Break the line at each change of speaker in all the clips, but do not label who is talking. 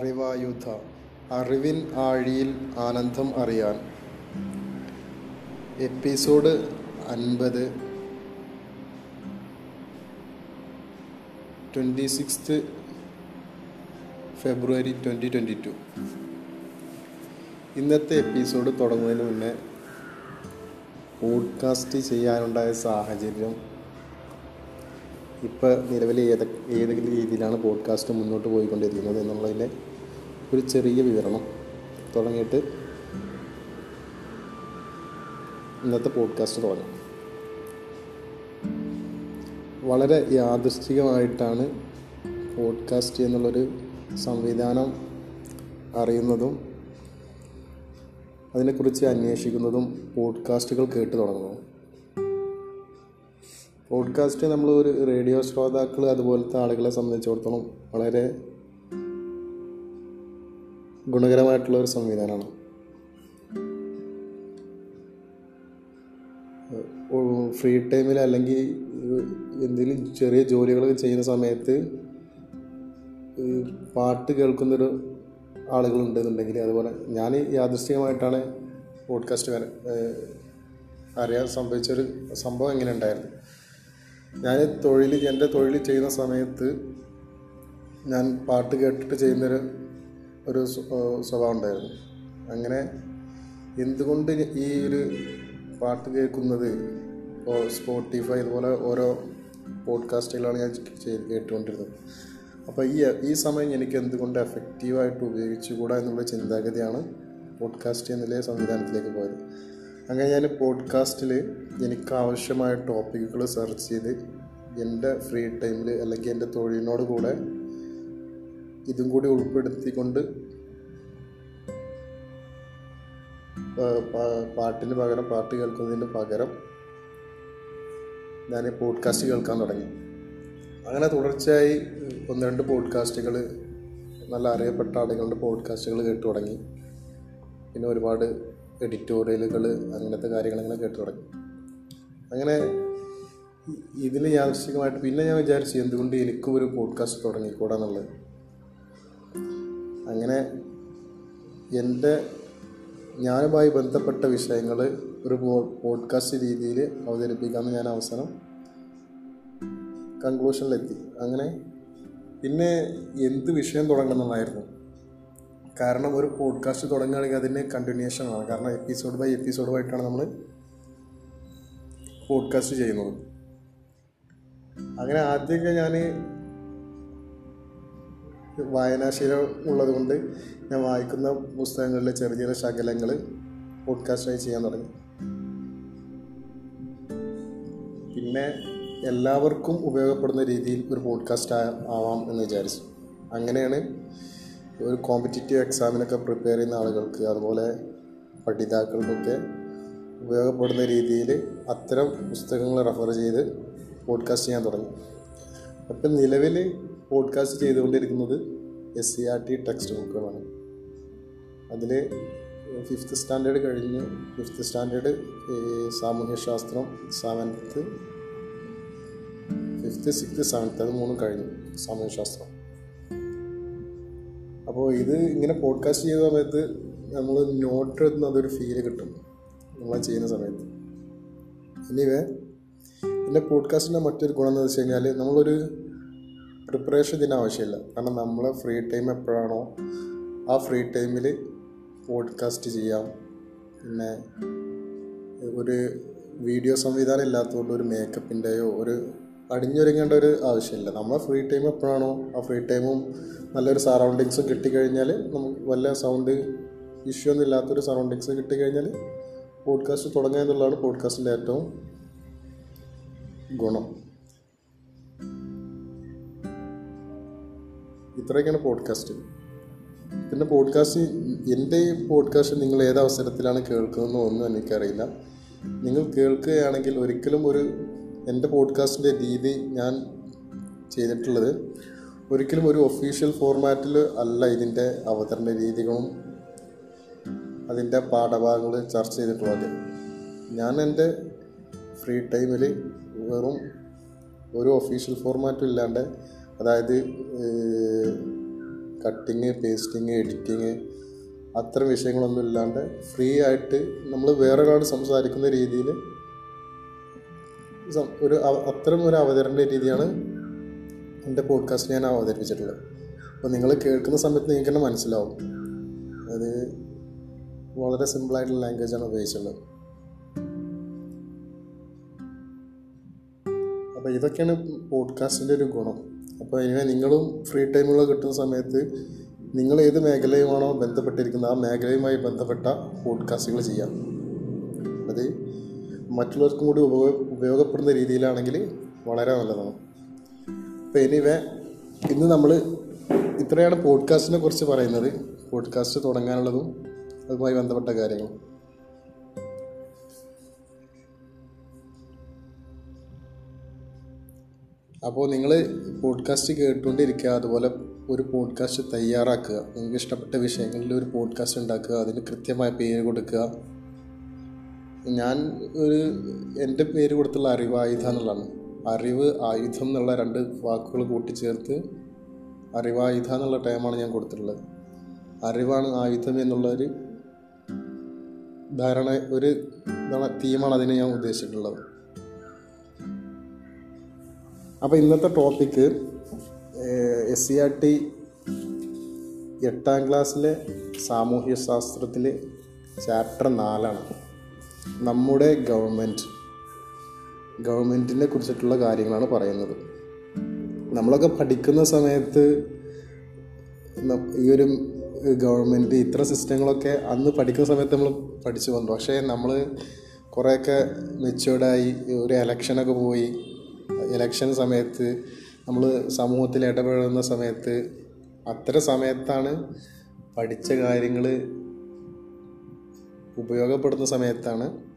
അറിവായുധ അറിവിൻ ആഴിയിൽ ആനന്ദം അറിയാൻ. എപ്പിസോഡ് അൻപത്. Twenty sixth February twenty twenty two. ഇന്നത്തെ എപ്പിസോഡ് തുടങ്ങുന്നതിന് മുന്നേ പോഡ്കാസ്റ്റ് ചെയ്യാനുണ്ടായ സാഹചര്യം. ഇപ്പോൾ നിലവിൽ ഏതൊക്കെ ഏതെങ്കിലും രീതിയിലാണ് പോഡ്കാസ്റ്റ് മുന്നോട്ട് പോയിക്കൊണ്ടിരിക്കുന്നത് എന്നുള്ളതിന്റെ ഒരു ചെറിയ വിവരണം തുടങ്ങിയിട്ട് ഇന്നത്തെ പോഡ്കാസ്റ്റ് തുടങ്ങി. വളരെ യാദൃശ്ചികമായിട്ടാണ് പോഡ്കാസ്റ്റ് എന്നുള്ളൊരു സംവിധാനം അറിയുന്നതും അതിനെക്കുറിച്ച് അന്വേഷിക്കുന്നതും പോഡ്കാസ്റ്റുകൾ കേട്ട് തുടങ്ങുന്നു പോഡ്കാസ്റ്റ് നമ്മൾ ഒരു റേഡിയോ ശ്രോതാക്കൾ അതുപോലത്തെ ആളുകളെ സംബന്ധിച്ചിടത്തോളം വളരെ ഗുണകരമായിട്ടുള്ള ഒരു സംവിധാനമാണ്. ഫ്രീ ടൈമിൽ അല്ലെങ്കിൽ എന്തെങ്കിലും ചെറിയ ജോലികൾ ചെയ്യുന്ന സമയത്ത് പാട്ട് കേൾക്കുന്നൊരു ആളുകളുണ്ടെന്നുണ്ടെങ്കിൽ അതുപോലെ ഞാൻ യാദൃശ്ചികമായിട്ടാണ് പോഡ്കാസ്റ്റ് വരെ അറിയാൻ സംഭവിച്ചൊരു സംഭവം എങ്ങനെ ഉണ്ടായിരുന്നു ഞാൻ തൊഴിൽ എന്റെ തൊഴിൽ ചെയ്യുന്ന സമയത്ത് ഞാൻ പാട്ട് കേട്ടിട്ട് ചെയ്യുന്നൊരു ഒരു സ്വഭാവം ഉണ്ടായിരുന്നു. അങ്ങനെ എന്തുകൊണ്ട് ഈ ഒരു പാട്ട് കേൾക്കുന്നത്? ഇപ്പോൾ സ്പോട്ടിഫൈ ഇതുപോലെ ഓരോ പോഡ്കാസ്റ്റുകളാണ് ഞാൻ ചെയ്ത് കേട്ടുകൊണ്ടിരുന്നത്. അപ്പോൾ ഈ ഈ സമയം എനിക്ക് എന്തുകൊണ്ട് എഫക്റ്റീവായിട്ട് ഉപയോഗിച്ചുകൂടാ എന്നുള്ള ചിന്താഗതിയാണ് പോഡ്കാസ്റ്റ് എന്നുള്ള സംവിധാനത്തിലേക്ക് പോയത്. അങ്ങനെ ഞാൻ പോഡ്കാസ്റ്റിൽ എനിക്ക് ആവശ്യമായ ടോപ്പിക്കുകൾ സെർച്ച് ചെയ്ത് എന്റെ ഫ്രീ ടൈമിൽ അല്ലെങ്കിൽ എന്റെ തൊഴിലിനോട് കൂടെ ഇതും കൂടി ഉൾപ്പെടുത്തിക്കൊണ്ട് പാട്ടിന് പകരം പാട്ട് കേൾക്കുന്നതിന് പകരം ഞാൻ പോഡ്കാസ്റ്റ് കേൾക്കാൻ തുടങ്ങി. അങ്ങനെ തുടർച്ചയായി ഒന്ന് രണ്ട് പോഡ്കാസ്റ്റുകൾ നല്ല അറിയപ്പെട്ട ആളുകളുടെ പോഡ്കാസ്റ്റുകൾ കേട്ടു തുടങ്ങി. പിന്നെ ഒരുപാട് എഡിറ്റോറിയലുകൾ അങ്ങനത്തെ കാര്യങ്ങൾ അങ്ങനെ കേട്ടു തുടങ്ങി. അങ്ങനെ ഇതിൽ യാദൃശികമായിട്ട് പിന്നെ ഞാൻ വിചാരിച്ചു എന്തുകൊണ്ട് എനിക്കും ഒരു പോഡ്കാസ്റ്റ് തുടങ്ങിക്കൂടാന്നുള്ളത്. അങ്ങനെ എന്റെ ഞാനുമായി ബന്ധപ്പെട്ട വിഷയങ്ങൾ ഒരു പോഡ്കാസ്റ്റ് രീതിയിൽ അവതരിപ്പിക്കാമെന്ന് ഞാൻ അവസരം കൺക്ലൂഷനിലെത്തി അങ്ങനെ പിന്നെ എന്ത് വിഷയം തുടങ്ങണമെന്നുള്ളായിരുന്നു കാരണം ഒരു പോഡ്കാസ്റ്റ് തുടങ്ങുകയാണെങ്കിൽ അതിന് കണ്ടിന്യൂഷൻ ആണ്. കാരണം എപ്പിസോഡ് ബൈ എപ്പിസോഡ് ആയിട്ടാണ് നമ്മൾ പോഡ്കാസ്റ്റ് ചെയ്യുന്നത്. അങ്ങനെ ആദ്യമൊക്കെ ഞാൻ വായനാശീലം ഉള്ളത് കൊണ്ട് ഞാൻ വായിക്കുന്ന പുസ്തകങ്ങളിലെ ചെറിയ ചെറിയ ശകലങ്ങൾ പോഡ്കാസ്റ്റായി ചെയ്യാൻ തുടങ്ങി. പിന്നെ എല്ലാവർക്കും ഉപയോഗപ്പെടുന്ന രീതിയിൽ ഒരു പോഡ്കാസ്റ്റ് ആവാം എന്ന് വിചാരിച്ചു. അങ്ങനെയാണ് ഒരു കോമ്പറ്റേറ്റീവ് എക്സാമിനൊക്കെ പ്രിപ്പയർ ചെയ്യുന്ന ആളുകൾക്ക് അതുപോലെ പഠിതാക്കൾക്കൊക്കെ ഉപയോഗപ്പെടുന്ന രീതിയിൽ അത്തരം പുസ്തകങ്ങൾ റെഫർ ചെയ്ത് പോഡ്കാസ്റ്റ് ചെയ്യാൻ തുടങ്ങി. അപ്പം നിലവിൽ പോഡ്കാസ്റ്റ് ചെയ്തുകൊണ്ടിരിക്കുന്നത് S C R T text ബുക്കുകളാണ് അതിൽ ഫിഫ്ത്ത് സ്റ്റാൻഡേർഡ് കഴിഞ്ഞ് ഫിഫ്ത്ത് സ്റ്റാൻഡേർഡ് സാമൂഹ്യശാസ്ത്രം സെവൻത്ത് ഫിഫ്ത്ത് സിക്സ്ത്ത് സെവൻത്ത് അത് മൂന്നും കഴിഞ്ഞു സാമൂഹ്യശാസ്ത്രം അപ്പോൾ ഇത് ഇങ്ങനെ പോഡ്കാസ്റ്റ് ചെയ്ത സമയത്ത് നമ്മൾ നോട്ട് എഴുതുന്ന അതൊരു ഫീൽ കിട്ടും നമ്മൾ ചെയ്യുന്ന സമയത്ത്. എനിവേ എന്റെ പോഡ്കാസ്റ്റിന്റെ മറ്റൊരു ഗുണം എന്ന് വെച്ച് കഴിഞ്ഞാൽ നമ്മളൊരു പ്രിപ്പറേഷൻ ഇതിന് ആവശ്യമില്ല. കാരണം നമ്മൾ ഫ്രീ ടൈം എപ്പോഴാണോ ആ ഫ്രീ ടൈമിൽ പോഡ്കാസ്റ്റ് ചെയ്യാം. പിന്നെ ഒരു വീഡിയോ സംവിധാനം ഇല്ലാത്തതുകൊണ്ട് ഒരു മേക്കപ്പിന്റെയോ ഒരു അടിഞ്ഞൊരുങ്ങേണ്ട ഒരു ആവശ്യമില്ല. നമ്മൾ ഫ്രീ ടൈം എപ്പോഴാണോ ആ ഫ്രീ ടൈമും നല്ലൊരു സറൗണ്ടിങ്സും കിട്ടിക്കഴിഞ്ഞാൽ നമുക്ക് വല്ല സൗണ്ട് ഇഷ്യൂ ഒന്നും ഇല്ലാത്തൊരു സറൗണ്ടിങ്സ് കിട്ടിക്കഴിഞ്ഞാൽ പോഡ്കാസ്റ്റ് തുടങ്ങുക എന്നുള്ളതാണ് പോഡ്കാസ്റ്റിന്റെ ഏറ്റവും ഗുണം. ഇത്രയൊക്കെയാണ് പോഡ്കാസ്റ്റ് പിന്നെ പോഡ്കാസ്റ്റ് എന്റെ ഈ പോഡ്കാസ്റ്റ് നിങ്ങൾ ഏത് അവസരത്തിലാണ് കേൾക്കുന്നതെന്നോ ഒന്നും എനിക്കറിയില്ല. നിങ്ങൾ കേൾക്കുകയാണെങ്കിൽ ഒരിക്കലും ഒരു എന്റെ പോഡ്കാസ്റ്റിന്റെ രീതി ഞാൻ ചെയ്തിട്ടുള്ളത് ഒരിക്കലും ഒരു ഒഫീഷ്യൽ ഫോർമാറ്റിൽ അല്ല ഇതിന്റെ അവതരണ രീതികളും അതിന്റെ പാഠഭാഗങ്ങൾ ചർച്ച ചെയ്തിട്ടുള്ളത്. ഞാൻ എന്റെ ഫ്രീ ടൈമിൽ വെറും ഒരു ഒഫീഷ്യൽ ഫോർമാറ്റും ഇല്ലാണ്ട് അതായത് കട്ടിങ് പേസ്റ്റിങ് എഡിറ്റിങ് അത്തരം വിഷയങ്ങളൊന്നും ഇല്ലാണ്ട് ഫ്രീ ആയിട്ട് നമ്മൾ വേറെ ഒരാൾ സംസാരിക്കുന്ന രീതിയിൽ ഒരു അത്തരം ഒരു അവതരണ രീതിയാണ് എന്റെ പോഡ്കാസ്റ്റ് ഞാൻ അവതരിപ്പിച്ചിട്ടുള്ളത്. അപ്പോൾ നിങ്ങൾ കേൾക്കുന്ന സമയത്ത് നിങ്ങൾക്ക് തന്നെ മനസ്സിലാവും. അത് വളരെ സിമ്പിളായിട്ടുള്ള ലാംഗ്വേജാണ് ഉപയോഗിച്ചുള്ളത് അപ്പോൾ ഇതൊക്കെയാണ് പോഡ്കാസ്റ്റിന്റെ ഒരു ഗുണം. അപ്പോൾ ഇനി നിങ്ങളും ഫ്രീ ടൈമുകൾ കിട്ടുന്ന സമയത്ത് നിങ്ങൾ ഏത് മേഖലയുമാണോ ബന്ധപ്പെട്ടിരിക്കുന്നത് ആ മേഖലയുമായി ബന്ധപ്പെട്ട പോഡ്കാസ്റ്റുകൾ ചെയ്യാം. അത് മറ്റുള്ളവർക്കും കൂടി ഉപയോഗ ഉപയോഗപ്പെടുന്ന രീതിയിലാണെങ്കിൽ വളരെ നല്ലതാണ്. അപ്പോൾ എനിവേ ഇന്ന് നമ്മൾ ഇത്രയാണ് പോഡ്കാസ്റ്റിനെ കുറിച്ച് പറയുന്നത്. പോഡ്കാസ്റ്റ് തുടങ്ങാനുള്ളതും അതുമായി ബന്ധപ്പെട്ട കാര്യങ്ങളും. അപ്പോൾ നിങ്ങൾ പോഡ്കാസ്റ്റ് കേട്ടുകൊണ്ടിരിക്കുക അതുപോലെ ഒരു പോഡ്കാസ്റ്റ് തയ്യാറാക്കുക. നിങ്ങൾക്ക് ഇഷ്ടപ്പെട്ട വിഷയങ്ങളിൽ ഒരു പോഡ്കാസ്റ്റ് ഉണ്ടാക്കുക അതിന് കൃത്യമായ പേര് കൊടുക്കുക. ഞാൻ ഒരു എന്റെ പേര് കൊടുത്തുള്ള അറിവ് ആയുധം എന്നുള്ളതാണ്. അറിവ് ആയുധം എന്നുള്ള രണ്ട് വാക്കുകൾ കൂട്ടിച്ചേർത്ത് അറിവായുധ എന്നുള്ള ടൈമാണ് ഞാൻ കൊടുത്തിട്ടുള്ളത്. അറിവാണ് ആയുധം എന്നുള്ള ഒരു ധാരണ ഒരു തീമാണ് അതിനെ ഞാൻ ഉദ്ദേശിച്ചിട്ടുള്ളത്. അപ്പോൾ ഇന്നത്തെ topic S C R T എട്ടാം ക്ലാസ്സിലെ സാമൂഹ്യ ശാസ്ത്രത്തിൽ ചാപ്റ്റർ നാലാണ്. നമ്മുടെ ഗവൺമെന്റ് ഗവൺമെന്റിനെ കുറിച്ചിട്ടുള്ള കാര്യങ്ങളാണ് പറയുന്നത്. നമ്മളൊക്കെ പഠിക്കുന്ന സമയത്ത് ഈ ഒരു ഗവൺമെന്റ് ഇത്ര സിസ്റ്റങ്ങളൊക്കെ അന്ന് പഠിക്കുന്ന സമയത്ത് നമ്മൾ പഠിച്ചു വന്നു. പക്ഷേ നമ്മൾ കുറേയൊക്കെ മെച്ചുവേർഡായി ഒരു എലക്ഷനൊക്കെ പോയി ഇലക്ഷൻ സമയത്ത് നമ്മൾ സമൂഹത്തിൽ ഇടപെടുന്ന സമയത്ത് അത്തരം സമയത്താണ് പഠിച്ച കാര്യങ്ങൾ ഉപയോഗപ്പെടുന്ന സമയത്താണ്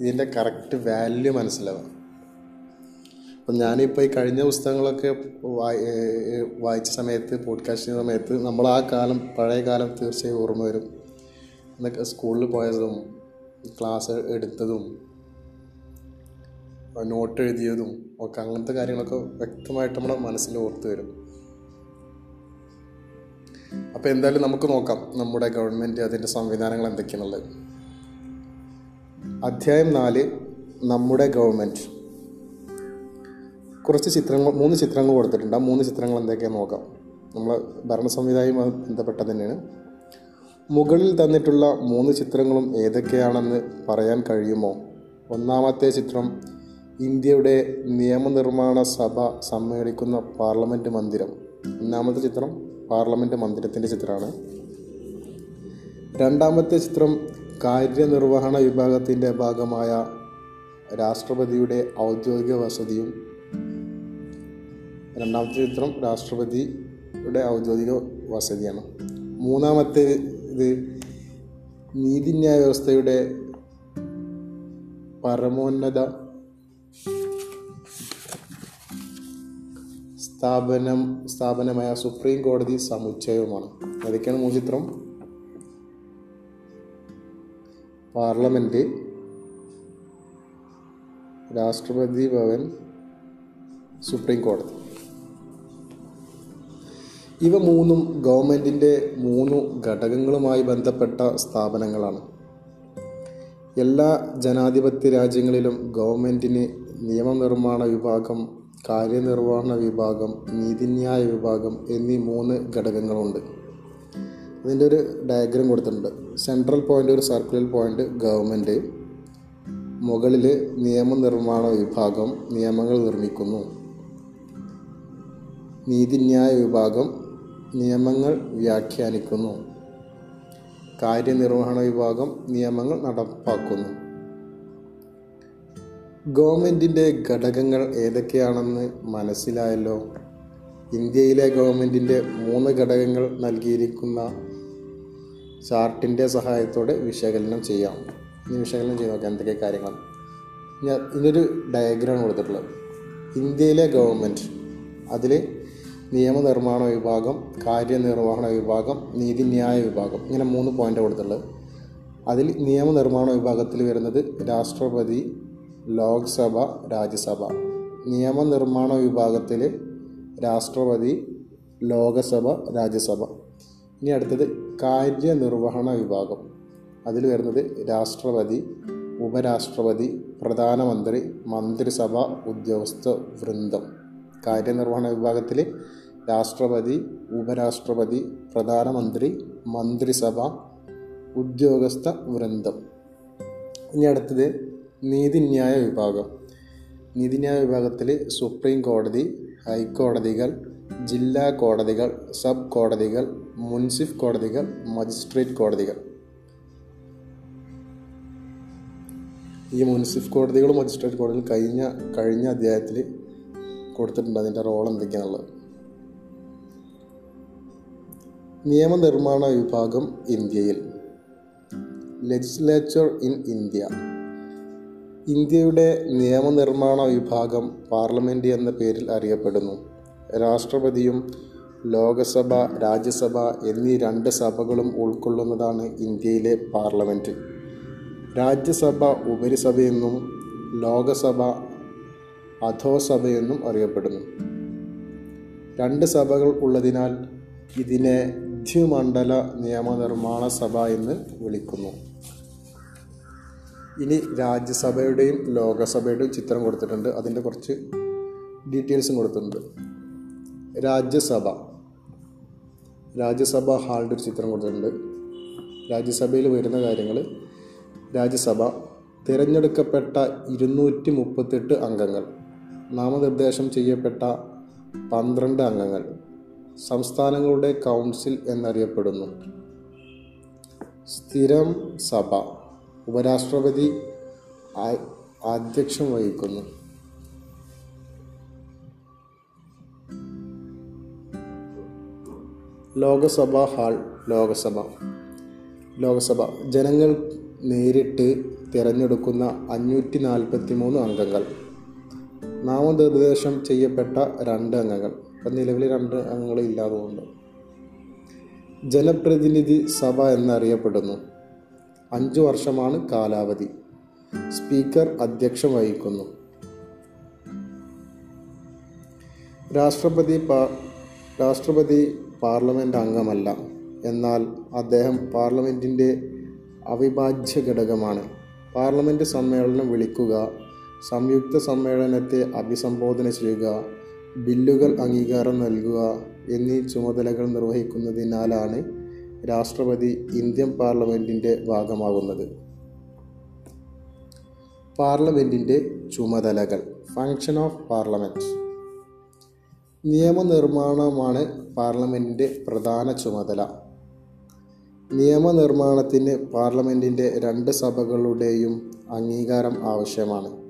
ഇതിന്റെ കറക്റ്റ് വാല്യൂ മനസ്സിലാവുക. അപ്പം ഞാനിപ്പോൾ ഈ കഴിഞ്ഞ പുസ്തകങ്ങളൊക്കെ വായി വായിച്ച സമയത്ത് പോഡ്കാസ്റ്റ് ചെയ്യുന്ന സമയത്ത് നമ്മൾ ആ കാലം പഴയ കാലം തീർച്ചയായും ഓർമ്മ വരും. എന്നൊക്കെ സ്കൂളിൽ പോയതും ക്ലാസ് എടുത്തതും നോട്ട് എഴുതിയതും ഒക്കെ അങ്ങനത്തെ കാര്യങ്ങളൊക്കെ വ്യക്തമായിട്ട് നമ്മുടെ മനസ്സിൽ ഓർത്ത് വരും. അപ്പോൾ എന്തായാലും നമുക്ക് നോക്കാം നമ്മുടെ ഗവൺമെന്റ് അതിന്റെ സംവിധാനങ്ങൾ എന്തൊക്കെയാണുള്ളത് അധ്യായം നാല് നമ്മുടെ ഗവൺമെന്റ് കുറച്ച് ചിത്രങ്ങൾ മൂന്ന് ചിത്രങ്ങൾ കൊടുത്തിട്ടുണ്ട്. ആ മൂന്ന് ചിത്രങ്ങൾ എന്തൊക്കെയാണെന്ന് നോക്കാം. നമ്മൾ ഭരണ സംവിധാനവുമായി ബന്ധപ്പെട്ട തന്നെയാണ്. മുകളിൽ തന്നിട്ടുള്ള മൂന്ന് ചിത്രങ്ങളും ഏതൊക്കെയാണെന്ന് പറയാൻ കഴിയുമോ? ഒന്നാമത്തെ ചിത്രം ഇന്ത്യയുടെ നിയമനിർമ്മാണ സഭ സമ്മേളിക്കുന്ന പാർലമെന്റ് മന്ദിരം. ഒന്നാമത്തെ ചിത്രം പാർലമെന്റ് മന്ദിരത്തിന്റെ ചിത്രമാണ്. രണ്ടാമത്തെ ചിത്രം കാര്യനിർവഹണ വിഭാഗത്തിന്റെ ഭാഗമായ രാഷ്ട്രപതിയുടെ ഔദ്യോഗിക വസതിയും രണ്ടാമത്തെ ചിത്രം രാഷ്ട്രപതിയുടെ ഔദ്യോഗിക വസതിയാണ്. മൂന്നാമത്തെ ഇത് നീതിന്യായ വ്യവസ്ഥയുടെ പരമോന്നത സ്ഥാപനം സ്ഥാപനമായ സുപ്രീം കോടതി സമുച്ചയവുമാണ്. അതൊക്കെയാണ് മൂന്ന് ചിത്രം പാർലമെന്റ് രാഷ്ട്രപതി ഭവൻ. സുപ്രീം കോടതി. ഇവ മൂന്നും ഗവൺമെന്റിന്റെ മൂന്ന് ഘടകങ്ങളുമായി ബന്ധപ്പെട്ട സ്ഥാപനങ്ങളാണ്. എല്ലാ ജനാധിപത്യ രാജ്യങ്ങളിലും ഗവൺമെന്റിന് നിയമനിർമ്മാണ വിഭാഗം കാര്യനിർവഹണ വിഭാഗം നീതിന്യായ വിഭാഗം എന്നീ മൂന്ന് ഘടകങ്ങളുണ്ട്. അതിന്റെ ഒരു ഡയഗ്രാം കൊടുത്തിട്ടുണ്ട്. സെൻട്രൽ പോയിന്റ് ഒരു സർക്കുലർ പോയിന്റ് ഗവൺമെന്റ് മുകളിൽ നിയമനിർമ്മാണ വിഭാഗം നിയമങ്ങൾ നിർമ്മിക്കുന്നു. നീതിന്യായ വിഭാഗം നിയമങ്ങൾ വ്യാഖ്യാനിക്കുന്നു. കാര്യനിർവഹണ വിഭാഗം നിയമങ്ങൾ നടപ്പാക്കുന്നു. ഗവൺമെന്റിന്റെ ഘടകങ്ങൾ ഏതൊക്കെയാണെന്ന് മനസ്സിലായല്ലോ. ഇന്ത്യയിലെ ഗവൺമെന്റിന്റെ മൂന്ന് ഘടകങ്ങൾ നൽകിയിരിക്കുന്ന ചാർട്ടിന്റെ സഹായത്തോടെ വിശകലനം ചെയ്യാം. ഇനി വിശകലനം ചെയ്ത് നോക്കാം എന്തൊക്കെ കാര്യങ്ങൾ. ഞാൻ ഇതിനൊരു ഡയഗ്രാം കൊടുത്തിട്ടുള്ളത്. ഇന്ത്യയിലെ ഗവൺമെന്റ് അതിൽ നിയമനിർമ്മാണ വിഭാഗം കാര്യനിർവഹണ വിഭാഗം നീതിന്യായ വിഭാഗം ഇങ്ങനെ മൂന്ന് പോയിന്റ് കൊടുത്തിട്ടുള്ളത്. അതിൽ നിയമനിർമ്മാണ വിഭാഗത്തിൽ വരുന്നത് രാഷ്ട്രപതി ലോക്സഭ രാജ്യസഭ. നിയമനിർമ്മാണ വിഭാഗത്തിൽ രാഷ്ട്രപതി ലോകസഭ രാജ്യസഭ. ഇനി അടുത്തത് കാര്യനിർവഹണ വിഭാഗം. അതിൽ വരുന്നത് രാഷ്ട്രപതി ഉപരാഷ്ട്രപതി പ്രധാനമന്ത്രി മന്ത്രിസഭ ഉദ്യോഗസ്ഥ വൃന്ദം. കാര്യനിർവഹണ വിഭാഗത്തിൽ രാഷ്ട്രപതി ഉപരാഷ്ട്രപതി പ്രധാനമന്ത്രി മന്ത്രിസഭ ഉദ്യോഗസ്ഥ വൃന്ദം. ഇനി അടുത്തത് നീതിന്യായ വിഭാഗം. നീതിന്യായ വിഭാഗത്തിൽ സുപ്രീം കോടതി ഹൈക്കോടതികൾ ജില്ലാ കോടതികൾ സബ് കോടതികൾ മുൻസിഫ് കോടതികൾ മജിസ്ട്രേറ്റ് കോടതികൾ. ഈ മുൻസിഫ് കോടതികളും മജിസ്ട്രേറ്റ് കോടതികളും കഴിഞ്ഞ കഴിഞ്ഞ അധ്യായത്തിൽ കൊടുത്തിട്ടുണ്ട്. അതിന്റെ റോൾ എന്തൊക്കെയാണുള്ളത് നിയമനിർമ്മാണ വിഭാഗം ഇന്ത്യയിൽ. ലെജിസ്ലേച്ചർ ഇൻ ഇന്ത്യ ഇന്ത്യയുടെ നിയമനിർമ്മാണ വിഭാഗം പാർലമെന്റ് എന്ന പേരിൽ അറിയപ്പെടുന്നു. രാഷ്ട്രപതിയും ലോകസഭ രാജ്യസഭ എന്നീ രണ്ട് സഭകളും ഉൾക്കൊള്ളുന്നതാണ് ഇന്ത്യയിലെ പാർലമെന്റ് രാജ്യസഭ ഉപരിസഭയെന്നും ലോകസഭ അധോസഭയെന്നും അറിയപ്പെടുന്നു. രണ്ട് സഭകൾ ഉള്ളതിനാൽ ഇതിനെ ദ്വിമണ്ഡല നിയമനിർമ്മാണ സഭ എന്ന് വിളിക്കുന്നു. ഇനി രാജ്യസഭയുടെയും ലോകസഭയുടെയും ചിത്രം കൊടുത്തിട്ടുണ്ട്. അതിന്റെ കുറച്ച് ഡീറ്റെയിൽസും കൊടുത്തിട്ടുണ്ട്. രാജ്യസഭ. രാജ്യസഭ ഹാളിന്റെ ഒരു ചിത്രം കൊടുത്തിട്ടുണ്ട്. രാജ്യസഭയിൽ വരുന്ന കാര്യങ്ങൾ. രാജ്യസഭ തിരഞ്ഞെടുക്കപ്പെട്ട ഇരുന്നൂറ്റി മുപ്പത്തെട്ട് അംഗങ്ങൾ. നാമനിർദ്ദേശം ചെയ്യപ്പെട്ട പന്ത്രണ്ട് അംഗങ്ങൾ. സംസ്ഥാനങ്ങളുടെ കൗൺസിൽ എന്നറിയപ്പെടുന്നു. സ്ഥിരം സഭ. ഉപരാഷ്ട്രപതി അധ്യക്ഷം വഹിക്കുന്നു. ലോകസഭ ഹാൾ ലോകസഭ. ലോകസഭ. ജനങ്ങൾ നേരിട്ട് തിരഞ്ഞെടുക്കുന്ന അഞ്ഞൂറ്റി നാൽപ്പത്തി മൂന്ന് അംഗങ്ങൾ. നാമനിർദ്ദേശം ചെയ്യപ്പെട്ട രണ്ട് അംഗങ്ങൾ. ഇപ്പം നിലവിൽ രണ്ട് അംഗങ്ങൾ ഇല്ലാതുകൊണ്ട് ജനപ്രതിനിധി സഭ എന്നറിയപ്പെടുന്നു. അഞ്ചു വർഷമാണ് കാലാവധി. സ്പീക്കർ അധ്യക്ഷം വഹിക്കുന്നു. രാഷ്ട്രപതി രാഷ്ട്രപതി പാർലമെന്റ് അംഗമല്ല. എന്നാൽ അദ്ദേഹം പാർലമെന്റിന്റെ അവിഭാജ്യ ഘടകമാണ്. പാർലമെന്റ് സമ്മേളനം വിളിക്കുക സംയുക്ത സമ്മേളനത്തെ അഭിസംബോധന ചെയ്യുക ബില്ലുകൾ അംഗീകാരം നൽകുക എന്നീ ചുമതലകൾ നിർവഹിക്കുന്നതിനാലാണ് രാഷ്ട്രപതി ഇന്ത്യൻ പാർലമെന്റിന്റെ ഭാഗമാകുന്നത്. പാർലമെന്റിന്റെ ചുമതലകൾ. ഫങ്ഷൻ ഓഫ് പാർലമെന്റ് നിയമനിർമ്മാണമാണ് പാർലമെന്റിന്റെ പ്രധാന ചുമതല. നിയമനിർമ്മാണത്തിന് പാർലമെന്റിന്റെ രണ്ട് സഭകളുടെയും അംഗീകാരം ആവശ്യമാണ്.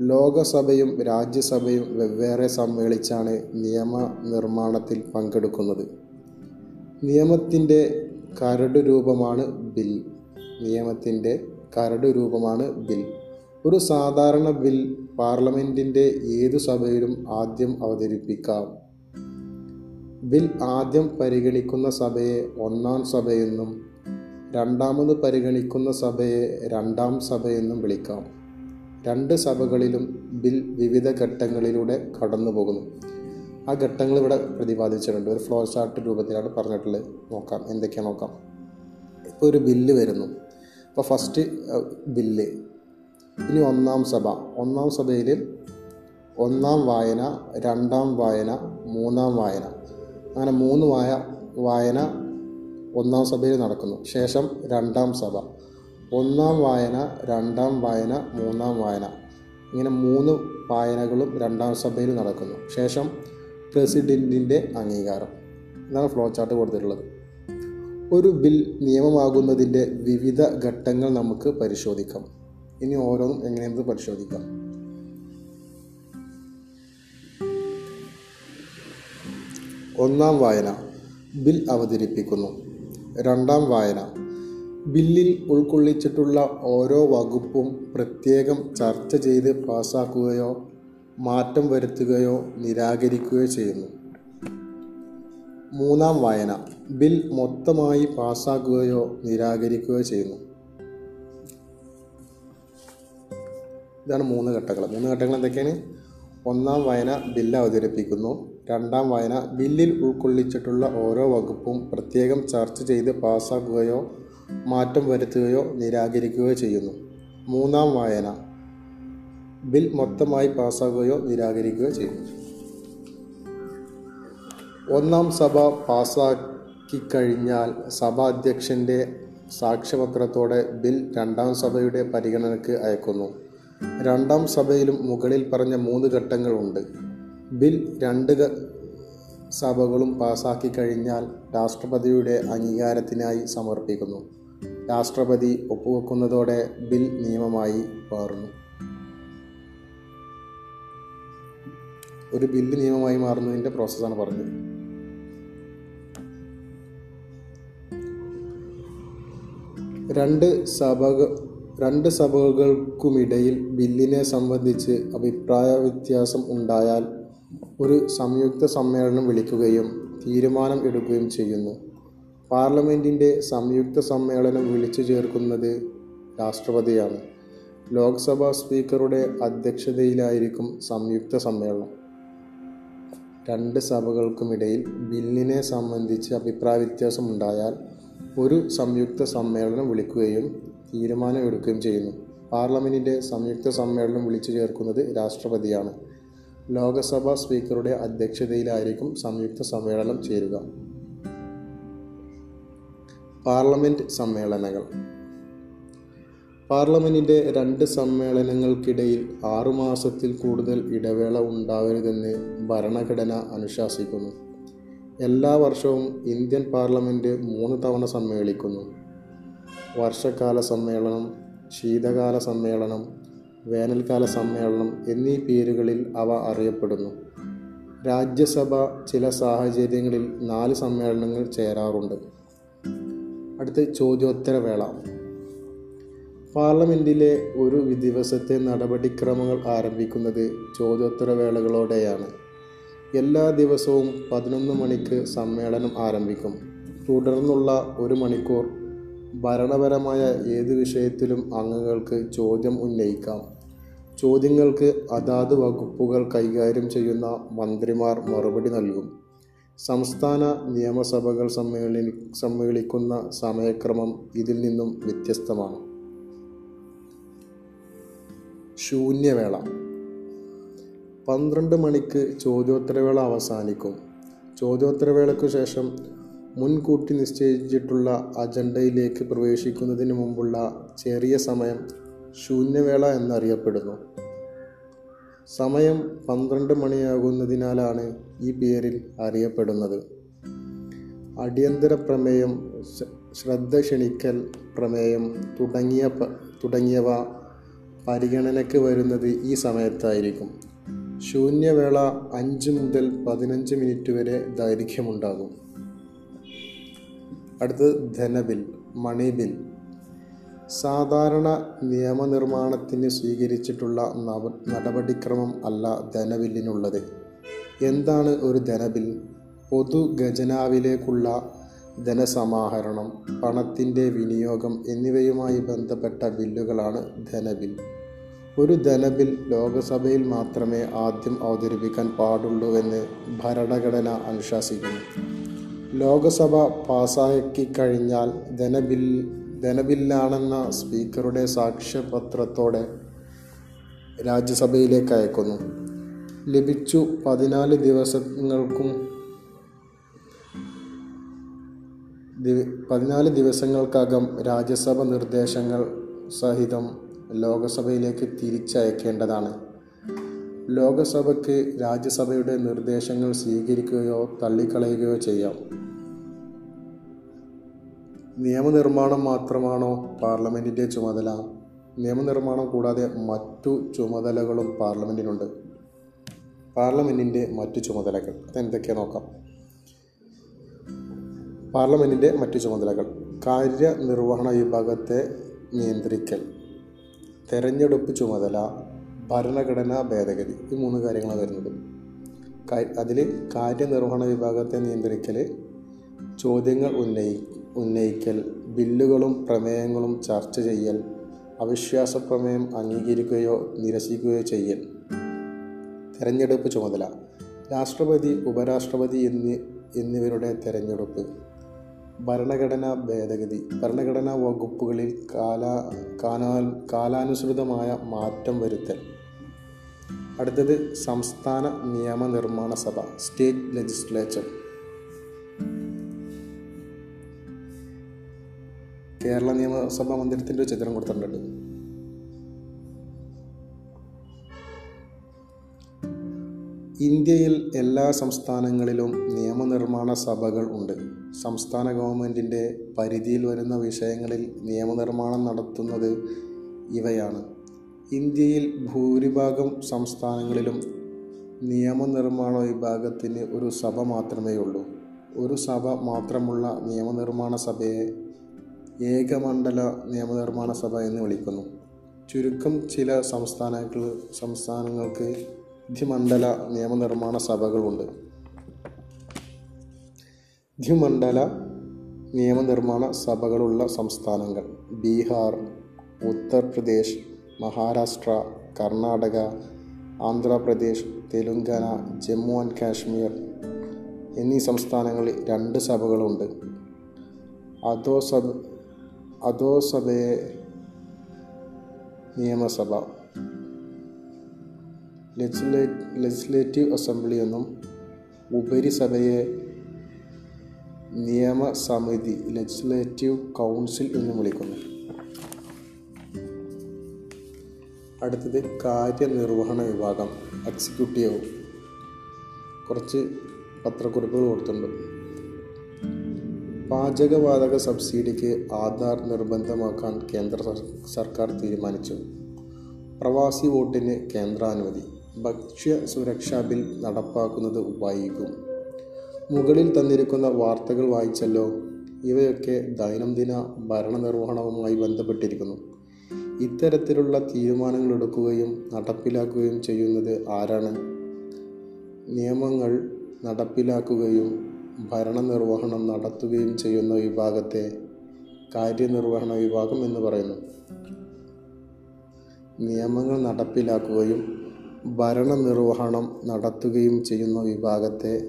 ലോകസഭയും രാജ്യസഭയും വെവ്വേറെ സമ്മേളിച്ചാണ് നിയമനിർമ്മാണത്തിൽ പങ്കെടുക്കുന്നത്. നിയമത്തിന്റെ കരട് രൂപമാണ് ബിൽ. നിയമത്തിന്റെ കരട് രൂപമാണ് ബിൽ. ഒരു സാധാരണ ബിൽ പാർലമെന്റിന്റെ ഏതു സഭയിലും ആദ്യം അവതരിപ്പിക്കാം. ബിൽ ആദ്യം പരിഗണിക്കുന്ന സഭയെ ഒന്നാം സഭയെന്നും രണ്ടാമത് പരിഗണിക്കുന്ന സഭയെ രണ്ടാം സഭയെന്നും വിളിക്കാം. രണ്ട് സഭകളിലും ബിൽ വിവിധ ഘട്ടങ്ങളിലൂടെ കടന്നു പോകുന്നു ആ ഘട്ടങ്ങൾ ഇവിടെ പ്രതിപാദിച്ചിട്ടുണ്ട്. ഒരു ഫ്ലോ ചാർട്ട് രൂപത്തിലാണ് പറഞ്ഞിട്ടുള്ളത്. നോക്കാം എന്തൊക്കെയാണ് നോക്കാം. ഇപ്പോൾ ഒരു ബില്ല് വരുന്നു. അപ്പോൾ ഫസ്റ്റ് ബില്ല് ഇനി ഒന്നാം സഭ. ഒന്നാം സഭയിൽ ഒന്നാം വായന രണ്ടാം വായന മൂന്നാം വായന. അങ്ങനെ മൂന്ന് വായ വായന ഒന്നാം സഭയിൽ നടക്കുന്നു. ശേഷം രണ്ടാം സഭ. ഒന്നാം വായന രണ്ടാം വായന മൂന്നാം വായന. ഇങ്ങനെ മൂന്ന് വായനകളും രണ്ടാം സഭയിൽ നടക്കുന്നു. ശേഷം പ്രസിഡന്റിന്റെ അംഗീകാരം. ഇതാണ് ഫ്ലോ ചാർട്ട് കൊടുത്തിട്ടുള്ളത്. ഒരു ബിൽ നിയമമാകുന്നതിന്റെ വിവിധ ഘട്ടങ്ങൾ നമുക്ക് പരിശോധിക്കാം. ഇനി ഓരോന്നും എങ്ങനെയെന്ന് പരിശോധിക്കാം. ഒന്നാം വായന. ബിൽ അവതരിപ്പിക്കുന്നു. രണ്ടാം വായന. ബില്ലിൽ ഉൾക്കൊള്ളിച്ചിട്ടുള്ള ഓരോ വകുപ്പും പ്രത്യേകം ചർച്ച ചെയ്ത് പാസാക്കുകയോ മാറ്റം വരുത്തുകയോ നിരാകരിക്കുകയോ ചെയ്യുന്നു. മൂന്നാം വായന. ബിൽ മൊത്തമായി പാസ്സാക്കുകയോ നിരാകരിക്കുകയോ ചെയ്യുന്നു. ഇതാണ് മൂന്ന് ഘട്ടങ്ങൾ. മൂന്ന് ഘട്ടങ്ങൾ എന്തൊക്കെയാണ്? ഒന്നാം വായന ബില്ല് അവതരിപ്പിക്കുന്നു. രണ്ടാം വായന ബില്ലിൽ ഉൾക്കൊള്ളിച്ചിട്ടുള്ള ഓരോ വകുപ്പും പ്രത്യേകം ചർച്ച ചെയ്ത് പാസ്സാക്കുകയോ മാറ്റം വരുത്തുകയോ നിരാകരിക്കുകയോ ചെയ്യുന്നു. മൂന്നാം വായന. ബിൽ മൊത്തമായി പാസ്സാകുകയോ നിരാകരിക്കുകയോ ചെയ്യുന്നു ഒന്നാം സഭ പാസ്സാക്കിക്കഴിഞ്ഞാൽ സഭാധ്യക്ഷന്റെ സാക്ഷ്യപത്രത്തോടെ ബിൽ രണ്ടാം സഭയുടെ പരിഗണനയ്ക്ക് അയക്കുന്നു. രണ്ടാം സഭയിലും മുകളിൽ പറഞ്ഞ മൂന്ന് ഘട്ടങ്ങളുണ്ട്. ബിൽ രണ്ട് സഭകളും പാസാക്കി കഴിഞ്ഞാൽ രാഷ്ട്രപതിയുടെ അംഗീകാരത്തിനായി സമർപ്പിക്കുന്നു. രാഷ്ട്രപതി ഒപ്പുവെക്കുന്നതോടെ ബിൽ നിയമമായി മാറുന്നു. ഒരു ബില്ല് നിയമമായി മാറുന്നതിന്റെ പ്രോസസ്സാണ് പറഞ്ഞത്. രണ്ട് സഭക രണ്ട് സഭകൾക്കുമിടയിൽ ബില്ലിനെ സംബന്ധിച്ച് അഭിപ്രായ വ്യത്യാസം ഉണ്ടായാൽ ഒരു സംയുക്ത സമ്മേളനം വിളിക്കുകയും തീരുമാനം എടുക്കുകയും ചെയ്യുന്നു. പാർലമെന്റിന്റെ സംയുക്ത സമ്മേളനം വിളിച്ചു ചേർക്കുന്നത് രാഷ്ട്രപതിയാണ്. ലോക്സഭാ സ്പീക്കറുടെ അധ്യക്ഷതയിലായിരിക്കും സംയുക്ത സമ്മേളനം. രണ്ട് സഭകൾക്കുമിടയിൽ ബില്ലിനെ സംബന്ധിച്ച് അഭിപ്രായ വ്യത്യാസമുണ്ടായാൽ ഒരു സംയുക്ത സമ്മേളനം വിളിക്കുകയും തീരുമാനമെടുക്കുകയും ചെയ്യുന്നു. പാർലമെന്റിന്റെ സംയുക്ത സമ്മേളനം വിളിച്ചു ചേർക്കുന്നത് രാഷ്ട്രപതിയാണ്. ലോകസഭാ സ്പീക്കറുടെ അധ്യക്ഷതയിലായിരിക്കും സംയുക്ത സമ്മേളനം ചേരുക. പാർലമെന്റ് സമ്മേളനങ്ങൾ. പാർലമെന്റിന്റെ രണ്ട് സമ്മേളനങ്ങൾക്കിടയിൽ ആറുമാസത്തിൽ കൂടുതൽ ഇടവേള ഉണ്ടാവരുതെന്ന് ഭരണഘടന അനുശാസിക്കുന്നു. എല്ലാ വർഷവും ഇന്ത്യൻ പാർലമെന്റ് മൂന്ന് തവണ സമ്മേളിക്കുന്നു. വർഷകാല സമ്മേളനം ശീതകാല സമ്മേളനം വേനൽക്കാല സമ്മേളനം എന്നീ പേരുകളിൽ അവ അറിയപ്പെടുന്നു. രാജ്യസഭ ചില സാഹചര്യങ്ങളിൽ നാല് സമ്മേളനങ്ങൾ ചേരാറുണ്ട്. അടുത്ത് ചോദ്യോത്തരവേള. പാർലമെന്റിലെ ഒരു ദിവസത്തെ നടപടിക്രമങ്ങൾ ആരംഭിക്കുന്നത് ചോദ്യോത്തരവേളകളോടെയാണ്. എല്ലാ ദിവസവും പതിനൊന്ന് മണിക്ക് സമ്മേളനം ആരംഭിക്കും. തുടർന്നുള്ള ഒരു മണിക്കൂർ ഭരണപരമായ ഏത് വിഷയത്തിലും അംഗങ്ങൾക്ക് ചോദ്യം ഉന്നയിക്കാം. ചോദ്യങ്ങൾക്ക് അതാത് വകുപ്പുകൾ കൈകാര്യം ചെയ്യുന്ന മന്ത്രിമാർ മറുപടി നൽകും. സംസ്ഥാന നിയമസഭകൾ സമ്മേളി സമ്മേളിക്കുന്ന സമയക്രമം ഇതിൽ നിന്നും വ്യത്യസ്തമാണ്. ശൂന്യവേള. പന്ത്രണ്ട് മണിക്ക് ചോദ്യോത്തരവേള അവസാനിക്കും. ചോദ്യോത്തരവേളയ്ക്കു ശേഷം മുൻകൂട്ടി നിശ്ചയിച്ചിട്ടുള്ള അജണ്ടയിലേക്ക് പ്രവേശിക്കുന്നതിന് മുമ്പുള്ള ചെറിയ സമയം ശൂന്യവേള എന്നറിയപ്പെടുന്നു. സമയം പന്ത്രണ്ട് മണിയാകുന്നതിനാലാണ് ഈ പേരിൽ അറിയപ്പെടുന്നത്. അടിയന്തര പ്രമേയം ശ്രദ്ധ ക്ഷണിക്കൽ പ്രമേയം തുടങ്ങിയ തുടങ്ങിയവ പരിഗണനയ്ക്ക് വരുന്നത് ഈ സമയത്തായിരിക്കും. ശൂന്യവേള അഞ്ച് മുതൽ പതിനഞ്ച് മിനിറ്റ് വരെ ദൈർഘ്യമുണ്ടാകും. അടുത്തത് ധനബിൽ മണി ബിൽ. സാധാരണ നിയമനിർമ്മാണത്തിന് സ്വീകരിച്ചിട്ടുള്ള നടപടിക്രമം അല്ല ധനബില്ലിനുള്ളത് എന്താണ് ഒരു ധനബിൽ പൊതു ഖജനാവിലേക്കുള്ള ധനസമാഹരണം പണത്തിന്റെ വിനിയോഗം എന്നിവയുമായി ബന്ധപ്പെട്ട ബില്ലുകളാണ് ധനബിൽ ഒരു ധനബിൽ ലോകസഭയിൽ മാത്രമേ ആദ്യം അവതരിപ്പിക്കാൻ പാടുള്ളൂവെന്ന് ഭരണഘടന അനുശാസിക്കുന്നു. ലോകസഭ പാസാക്കി കഴിഞ്ഞാൽ ധനബിൽ ധനബില്ലാണെന്ന സ്പീക്കറുടെ സാക്ഷ്യപത്രത്തോടെ രാജ്യസഭയിലേക്ക് അയക്കുന്നു. ലഭിച്ചു പതിനാല് ദിവസങ്ങൾക്കും ദിവ- പതിനാല് ദിവസങ്ങൾക്കകം രാജ്യസഭ നിർദ്ദേശങ്ങൾ സഹിതം ലോകസഭയിലേക്ക് തിരിച്ചയക്കേണ്ടതാണ്. ലോകസഭയ്ക്ക് രാജ്യസഭയുടെ നിർദ്ദേശങ്ങൾ സ്വീകരിക്കുകയോ തള്ളിക്കളയുകയോ ചെയ്യാം. നിയമനിർമ്മാണം മാത്രമാണോ പാർലമെന്റിന്റെ ചുമതല? നിയമനിർമ്മാണം കൂടാതെ മറ്റു ചുമതലകളും പാർലമെന്റിനുണ്ട് പാർലമെന്റിന്റെ മറ്റു ചുമതലകൾ. അതെന്തൊക്കെയാ നോക്കാം. പാർലമെന്റിന്റെ മറ്റു ചുമതലകൾ. കാര്യനിർവഹണ വിഭാഗത്തെ നിയന്ത്രിക്കൽ. തെരഞ്ഞെടുപ്പ് ചുമതല ഭരണഘടനാ ഭേദഗതി ഈ മൂന്ന് കാര്യങ്ങളാണ് വരുന്നത്. അതിൽ കാര്യനിർവഹണ വിഭാഗത്തെ നിയന്ത്രിക്കൽ ചോദ്യങ്ങൾ ഉന്നയി ഉന്നയിക്കൽ ബില്ലുകളും പ്രമേയങ്ങളും ചർച്ച ചെയ്യൽ അവിശ്വാസ പ്രമേയം അംഗീകരിക്കുകയോ നിരസിക്കുകയോ ചെയ്യൽ. തെരഞ്ഞെടുപ്പ് ചുമതല രാഷ്ട്രപതി ഉപരാഷ്ട്രപതി എന്നി എന്നിവരുടെ തെരഞ്ഞെടുപ്പ്. ഭരണഘടനാ ഭേദഗതി ഭരണഘടനാ വകുപ്പുകളിൽ കാലാ കാലാ കാലാനുസൃതമായ മാറ്റം വരുത്തൽ. അടുത്തത് സംസ്ഥാന നിയമനിർമ്മാണ സഭ സ്റ്റേറ്റ് ലെജിസ്ലേച്ചർ. കേരള നിയമസഭാ മന്ദിരത്തിന്റെ ചിത്രം കൊടുത്തിട്ടുണ്ട്. ഇന്ത്യയിൽ എല്ലാ സംസ്ഥാനങ്ങളിലും നിയമനിർമ്മാണ സഭകൾ ഉണ്ട്. സംസ്ഥാന ഗവൺമെന്റിന്റെ പരിധിയിൽ വരുന്ന വിഷയങ്ങളിൽ നിയമനിർമ്മാണം നടത്തുന്നത് ഇവയാണ്. ഇന്ത്യയിൽ ഭൂരിഭാഗം സംസ്ഥാനങ്ങളിലും നിയമനിർമ്മാണ വിഭാഗത്തിന് ഒരു സഭ മാത്രമേ ഉള്ളൂ ഒരു സഭ മാത്രമുള്ള നിയമനിർമ്മാണ സഭയെ ഏകമണ്ഡല നിയമനിർമ്മാണ സഭ എന്ന് വിളിക്കുന്നു. ചുരുക്കം ചില സംസ്ഥാനങ്ങൾ സംസ്ഥാനങ്ങൾക്ക് ദ്വിമണ്ഡല നിയമനിർമ്മാണ സഭകളുണ്ട്. ദ്വിമണ്ഡല നിയമനിർമ്മാണ സഭകളുള്ള സംസ്ഥാനങ്ങൾ ബീഹാർ ഉത്തർപ്രദേശ് മഹാരാഷ്ട്ര കർണാടക ആന്ധ്രാപ്രദേശ് തെലുങ്കാന ജമ്മു ആൻഡ് കാശ്മീർ എന്നീ സംസ്ഥാനങ്ങളിൽ രണ്ട് സഭകളുണ്ട്. അധോസഭ സഭ അതോ സഭയെ നിയമസഭ. ലെജിസ്ലേറ്റീവ് അസംബ്ലി എന്നും ഉപരിസഭയെ നിയമസമിതി ലെജിസ്ലേറ്റീവ് കൗൺസിൽ എന്നും വിളിക്കുന്നു. അടുത്തത് കാര്യനിർവഹണ വിഭാഗം എക്സിക്യൂട്ടീവ്. കുറച്ച് പത്രക്കുറിപ്പുകൾ കൊടുത്തിട്ടുണ്ട്. പാചകവാതക സബ്സിഡിക്ക് ആധാർ നിർബന്ധമാക്കാൻ കേന്ദ്ര സർക്കാർ തീരുമാനിച്ചു. പ്രവാസി വോട്ടിന് കേന്ദ്രാനുമതി. ഭക്ഷ്യ സുരക്ഷാ ബിൽ നടപ്പാക്കുന്നത് വൈകും. മുകളിൽ തന്നിരിക്കുന്ന വാർത്തകൾ വായിച്ചല്ലോ. ഇവയൊക്കെ ദൈനംദിന ഭരണനിർവഹണവുമായി ബന്ധപ്പെട്ടിരിക്കുന്നു. ഇത്തരത്തിലുള്ള തീരുമാനങ്ങൾ എടുക്കുകയും നടപ്പിലാക്കുകയും ചെയ്യുന്നത് ആരാണ്? നിയമങ്ങൾ നടപ്പിലാക്കുകയും ഭരണനിർവഹണം നടത്തുകയും ചെയ്യുന്ന വിഭാഗത്തെ കാര്യനിർവഹണ വിഭാഗം എന്ന് പറയുന്നു. നിയമങ്ങൾ നടപ്പിലാക്കുകയും ഭരണനിർവഹണം നടത്തുകയും ചെയ്യുന്ന വിഭാഗത്തെ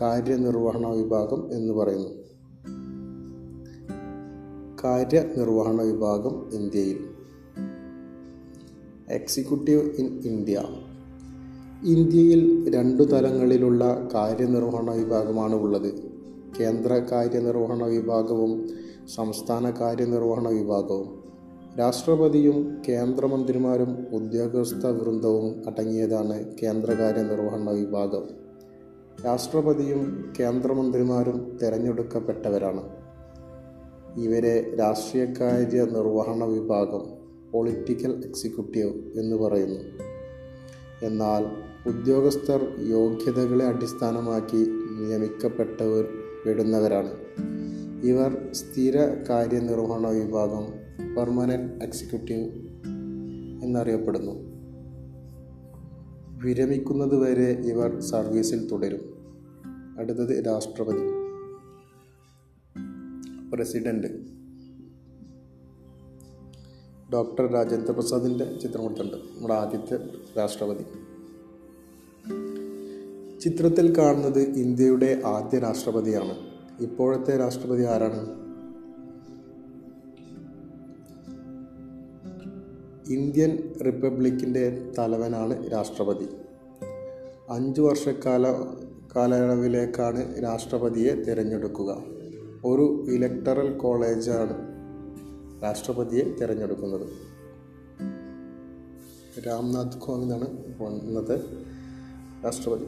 കാര്യനിർവഹണ വിഭാഗം എന്ന് പറയുന്നു. കാര്യനിർവഹണ വിഭാഗം ഇന്ത്യയിൽ. എക്സിക്യൂട്ടീവ് ഇൻ ഇന്ത്യ ഇന്ത്യയിൽ രണ്ടു തലങ്ങളിലുള്ള കാര്യനിർവഹണ വിഭാഗമാണ് ഉള്ളത്. കേന്ദ്ര കാര്യനിർവഹണ വിഭാഗവും സംസ്ഥാന കാര്യനിർവഹണ വിഭാഗവും. രാഷ്ട്രപതിയും കേന്ദ്രമന്ത്രിമാരും ഉദ്യോഗസ്ഥ വൃന്ദവും അടങ്ങിയതാണ് കേന്ദ്രകാര്യ നിർവഹണ വിഭാഗം. രാഷ്ട്രപതിയും കേന്ദ്രമന്ത്രിമാരും തിരഞ്ഞെടുക്കപ്പെട്ടവരാണ്. ഇവരെ രാഷ്ട്രീയകാര്യ നിർവഹണ വിഭാഗം പൊളിറ്റിക്കൽ എക്സിക്യൂട്ടീവ് എന്ന് പറയുന്നു. എന്നാൽ ഉദ്യോഗസ്ഥർ യോഗ്യതകളെ അടിസ്ഥാനമാക്കി നിയമിക്കപ്പെട്ടവർ പെടുന്നവരാണ്. ഇവർ സ്ഥിര കാര്യനിർവഹണ വിഭാഗം പെർമനന്റ് എക്സിക്യൂട്ടീവ് എന്നറിയപ്പെടുന്നു. വിരമിക്കുന്നത് വരെ ഇവർ സർവീസിൽ തുടരും. അടുത്തത് രാഷ്ട്രപതി. പ്രസിഡന്റ്. ഡോക്ടർ രാജേന്ദ്ര പ്രസാദിന്റെ ചിത്രം കൊടുത്തിട്ടുണ്ട്. നമ്മുടെ ആദ്യത്തെ രാഷ്ട്രപതി. ചിത്രത്തിൽ കാണുന്നത് ഇന്ത്യയുടെ ആദ്യ രാഷ്ട്രപതിയാണ്. ഇപ്പോഴത്തെ രാഷ്ട്രപതി ആരാണ്? ഇന്ത്യൻ റിപ്പബ്ലിക്കിന്റെ തലവനാണ് രാഷ്ട്രപതി. അഞ്ച് വർഷക്കാല കാലയളവിലേക്കാണ് രാഷ്ട്രപതിയെ തിരഞ്ഞെടുക്കുക. ഒരു ഇലക്ടറൽ കോളേജാണ് രാഷ്ട്രപതിയെ തിരഞ്ഞെടുക്കുന്നത്. രാംനാഥ് കോവിന്ദാണ് വന്നത് രാഷ്ട്രപതി.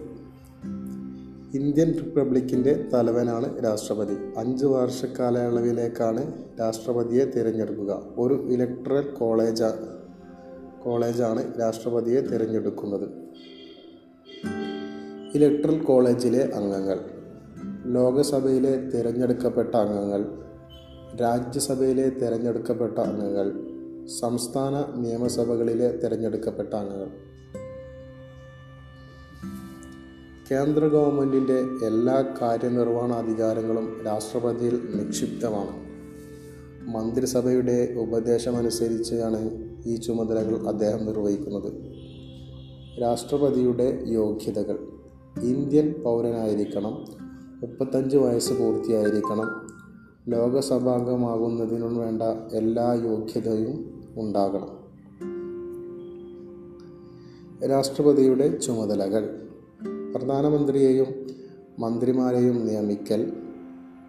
ഇന്ത്യൻ റിപ്പബ്ലിക്കിന്റെ തലവനാണ് രാഷ്ട്രപതി. അഞ്ച് വർഷ കാലയളവിലേക്കാണ് രാഷ്ട്രപതിയെ തിരഞ്ഞെടുക്കുക. ഒരു ഇലക്ട്രൽ കോളേജ് കോളേജാണ് രാഷ്ട്രപതിയെ തിരഞ്ഞെടുക്കുന്നത്. ഇലക്ട്രൽ കോളേജിലെ അംഗങ്ങൾ ലോകസഭയിലെ തിരഞ്ഞെടുക്കപ്പെട്ട അംഗങ്ങൾ രാജ്യസഭയിലെ തിരഞ്ഞെടുക്കപ്പെട്ട അംഗങ്ങൾ സംസ്ഥാന നിയമസഭകളിലെ തിരഞ്ഞെടുക്കപ്പെട്ട അംഗങ്ങൾ. കേന്ദ്ര ഗവൺമെന്റിന്റെ എല്ലാ കാര്യനിർവഹണാധികാരങ്ങളും രാഷ്ട്രപതിയിൽ നിക്ഷിപ്തമാണ്. മന്ത്രിസഭയുടെ ഉപദേശമനുസരിച്ചാണ് ഈ ചുമതലകൾ അദ്ദേഹം നിർവഹിക്കുന്നത്. രാഷ്ട്രപതിയുടെ യോഗ്യതകൾ. ഇന്ത്യൻ പൗരനായിരിക്കണം. മുപ്പത്തഞ്ച് വയസ്സ് പൂർത്തിയായിരിക്കണം. ലോകസഭാംഗമാകുന്നതിനും വേണ്ട എല്ലാ യോഗ്യതയും ഉണ്ടാകണം. രാഷ്ട്രപതിയുടെ ചുമതലകൾ. പ്രധാനമന്ത്രിയെയും മന്ത്രിമാരെയും നിയമിക്കൽ.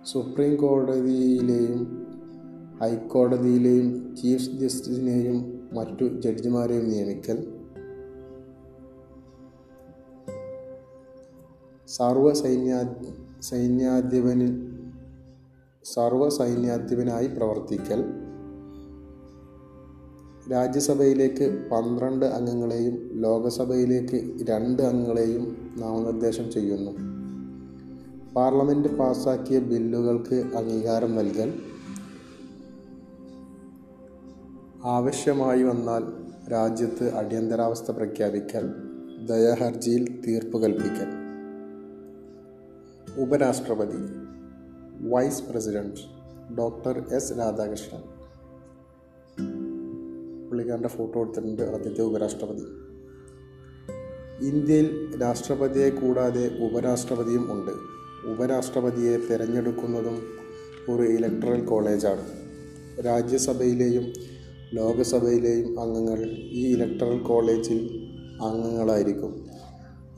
സുപ്രീം കോടതിയിലെയും ഹൈക്കോടതിയിലെയും ചീഫ് ജസ്റ്റിസിനെയും മറ്റു ജഡ്ജിമാരെയും നിയമിക്കൽ. സർവ സൈന്യാ സൈന്യാധിപനിൽ സർവ സൈന്യാധിപനായി പ്രവർത്തിക്കൽ. രാജ്യസഭയിലേക്ക് പന്ത്രണ്ട് അംഗങ്ങളെയും ലോകസഭയിലേക്ക് രണ്ട് അംഗങ്ങളെയും നാമനിർദ്ദേശം ചെയ്യുന്നു. പാർലമെന്റ് പാസാക്കിയ ബില്ലുകൾക്ക് അംഗീകാരം നൽകൽ. ആവശ്യമായി വന്നാൽ രാജ്യത്ത് അടിയന്തരാവസ്ഥ പ്രഖ്യാപിക്കൽ ദയാഹർജിയിൽ തീർപ്പ് കൽപ്പിക്കൽ. ഉപരാഷ്ട്രപതി vice president doctor S Radhakrishnan. പുള്ളിക്കാരന്റെ ഫോട്ടോ എടുത്തിട്ടുണ്ട് ആദ്യത്തെ ഉപരാഷ്ട്രപതി. ഇന്ത്യയിൽ രാഷ്ട്രപതിയെ കൂടാതെ ഉപരാഷ്ട്രപതിയും ഉണ്ട്. ഉപരാഷ്ട്രപതിയെ തിരഞ്ഞെടുക്കുന്നതും ഒരു ഇലക്ട്രൽ കോളേജാണ്. രാജ്യസഭയിലെയും ലോകസഭയിലെയും അംഗങ്ങൾ ഈ ഇലക്ട്രൽ കോളേജിൽ അംഗങ്ങളായിരിക്കും.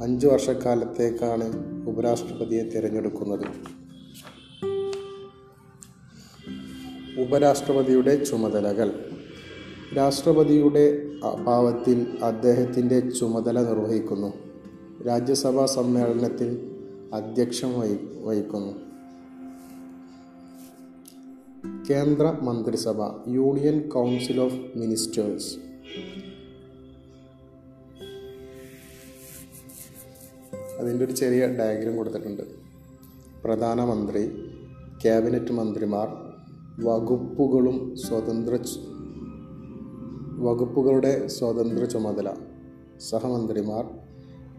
അഞ്ച് വർഷക്കാലത്തേക്കാണ് ഉപരാഷ്ട്രപതിയെ തിരഞ്ഞെടുക്കുന്നത്. ഉപരാഷ്ട്രപതിയുടെ ചുമതലകൾ. രാഷ്ട്രപതിയുടെ അഭാവത്തിൽ അദ്ദേഹത്തിന്റെ ചുമതല നിർവഹിക്കുന്നു. രാജ്യസഭാ സമ്മേളനത്തിൽ അധ്യക്ഷം വഹി വഹിക്കുന്നു. കേന്ദ്ര മന്ത്രിസഭ യൂണിയൻ കൗൺസിൽ ഓഫ് മിനിസ്റ്റേഴ്സ്. അതിന്റെ ഒരു ചെറിയ ഡയഗ്രം കൊടുത്തിട്ടുണ്ട്. പ്രധാനമന്ത്രി ക്യാബിനറ്റ് മന്ത്രിമാർ വകുപ്പുകളും സ്വതന്ത്ര വകുപ്പുകളുടെ സ്വതന്ത്ര ചുമതല സഹമന്ത്രിമാർ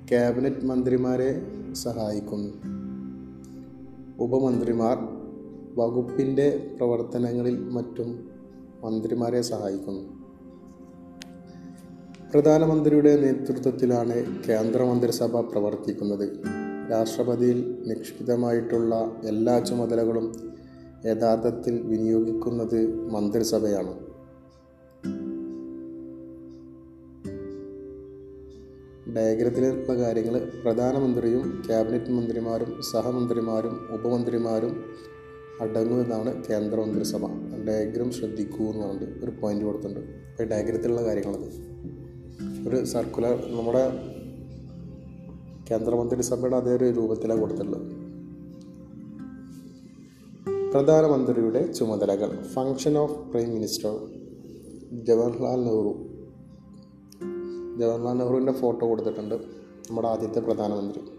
ക്യാബിനറ്റ് മന്ത്രിമാരെ സഹായിക്കുന്നു. ഉപമന്ത്രിമാർ വകുപ്പിന്റെ പ്രവർത്തനങ്ങളിൽ മറ്റും മന്ത്രിമാരെ സഹായിക്കുന്നു. പ്രധാനമന്ത്രിയുടെ നേതൃത്വത്തിലാണ് കേന്ദ്രമന്ത്രിസഭ പ്രവർത്തിക്കുന്നത്. രാഷ്ട്രപതിയിൽ നിക്ഷിപ്തമായിട്ടുള്ള എല്ലാ ചുമതലകളും യഥാർത്ഥത്തിൽ വിനിയോഗിക്കുന്നത് മന്ത്രിസഭയാണ്. ഡയഗ്രത്തിലുള്ള കാര്യങ്ങൾ പ്രധാനമന്ത്രിയും ക്യാബിനറ്റ് മന്ത്രിമാരും സഹമന്ത്രിമാരും ഉപമന്ത്രിമാരും അടങ്ങുന്നതാണ് കേന്ദ്ര മന്ത്രിസഭ. ഡയഗ്രം ശ്രദ്ധിക്കൂ എന്ന് പറഞ്ഞിട്ട് ഒരു പോയിന്റ് കൊടുത്തിട്ടുണ്ട്. അപ്പോൾ ഡയഗ്രത്തിലുള്ള കാര്യങ്ങളത്. ഒരു സർക്കുലർ നമ്മുടെ കേന്ദ്രമന്ത്രിസഭയുടെ അതേ ഒരു രൂപത്തിലാണ് കൊടുത്തിട്ടുള്ളത്. പ്രധാനമന്ത്രിയുടെ ചുമതലകൾ. Function of prime minister Jawaharlal Nehru. Jawaharlal നെഹ്റുവിന്റെ ഫോട്ടോ കൊടുത്തിട്ടുണ്ട് നമ്മുടെ ആദ്യത്തെ പ്രധാനമന്ത്രി.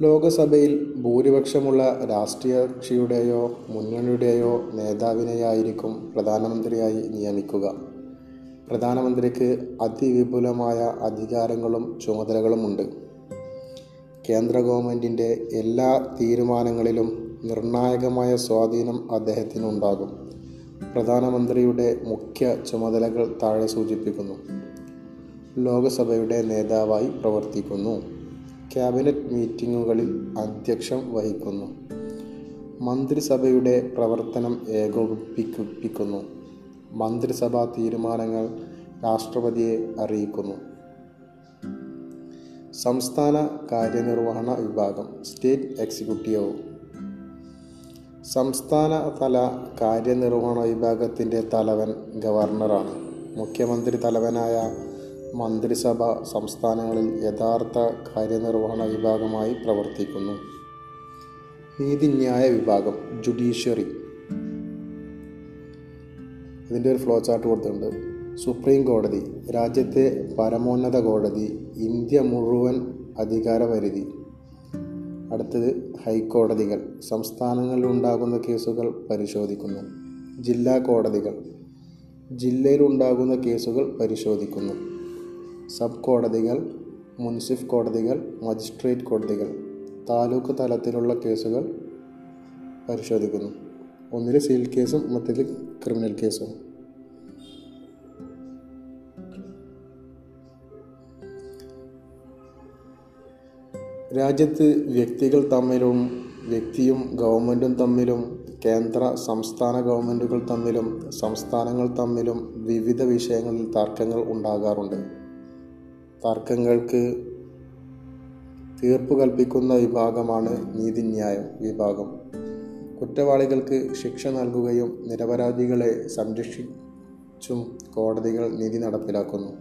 ലോകസഭയിൽ ഭൂരിപക്ഷമുള്ള രാഷ്ട്രീയ കക്ഷിയുടെയോ മുന്നണിയുടെയോ നേതാവിനെയായിരിക്കും പ്രധാനമന്ത്രിയായി നിയമിക്കുക. പ്രധാനമന്ത്രിക്ക് അതിവിപുലമായ അധികാരങ്ങളും ചുമതലകളുമുണ്ട്. കേന്ദ്ര ഗവൺമെന്റിന്റെ എല്ലാ തീരുമാനങ്ങളിലും നിർണായകമായ സ്വാധീനം അദ്ദേഹത്തിനുണ്ടാകും. പ്രധാനമന്ത്രിയുടെ മുഖ്യ ചുമതലകൾ താഴെ സൂചിപ്പിക്കുന്നു. ലോകസഭയുടെ നേതാവായി പ്രവർത്തിക്കുന്നു. ക്യാബിനറ്റ് മീറ്റിങ്ങുകളിൽ അധ്യക്ഷം വഹിക്കുന്നു. മന്ത്രിസഭയുടെ പ്രവർത്തനം ഏകോപിപ്പിക്കുന്നു. മന്ത്രിസഭാ തീരുമാനങ്ങൾ രാഷ്ട്രപതിയെ അറിയിക്കുന്നു. സംസ്ഥാന കാര്യനിർവഹണ വിഭാഗം സ്റ്റേറ്റ് എക്സിക്യൂട്ടീവ്. സംസ്ഥാന തല കാര്യനിർവഹണ വിഭാഗത്തിന്റെ തലവൻ ഗവർണറാണ്. മുഖ്യമന്ത്രി തലവനായ മന്ത്രിസഭ സംസ്ഥാനങ്ങളിൽ യഥാർത്ഥ കാര്യനിർവഹണ വിഭാഗമായി പ്രവർത്തിക്കുന്നു. നീതിന്യായ വിഭാഗം ജുഡീഷ്യറി. ഇതിന്റെ ഒരു ഫ്ലോ ചാർട്ട് കൊടുത്തിട്ടുണ്ട്. സുപ്രീം കോടതി രാജ്യത്തെ പരമോന്നത കോടതി ഇന്ത്യ മുഴുവൻ അധികാരപരിധി. അടുത്തത് ഹൈക്കോടതികൾ സംസ്ഥാനങ്ങളിൽ ഉണ്ടാകുന്ന കേസുകൾ പരിശോധിക്കുന്നു. ജില്ലാ കോടതികൾ ജില്ലയിലുണ്ടാകുന്ന കേസുകൾ പരിശോധിക്കുന്നു. സബ് കോടതികൾ മുൻസിഫ് കോടതികൾ മജിസ്ട്രേറ്റ് കോടതികൾ താലൂക്ക് തലത്തിലുള്ള കേസുകൾ പരിശോധിക്കുന്നു. ഒന്നിൽ സിവിൽ കേസും മറ്റേതിൽ ക്രിമിനൽ കേസും. രാജ്യത്ത് വ്യക്തികൾ തമ്മിലും വ്യക്തിയും ഗവൺമെന്റും തമ്മിലും കേന്ദ്ര സംസ്ഥാന ഗവൺമെന്റുകൾ തമ്മിലും സംസ്ഥാനങ്ങൾ തമ്മിലും വിവിധ വിഷയങ്ങളിൽ തർക്കങ്ങൾ ഉണ്ടാകാറുണ്ട്. തർക്കങ്ങൾക്ക് തീർപ്പ് കൽപ്പിക്കുന്ന വിഭാഗമാണ് നീതിന്യായം വിഭാഗം. കുറ്റവാളികൾക്ക് ശിക്ഷ നൽകുകയും നിരപരാധികളെ സംരക്ഷിച്ചും കോടതികൾ നീതി നടപ്പിലാക്കുന്നു.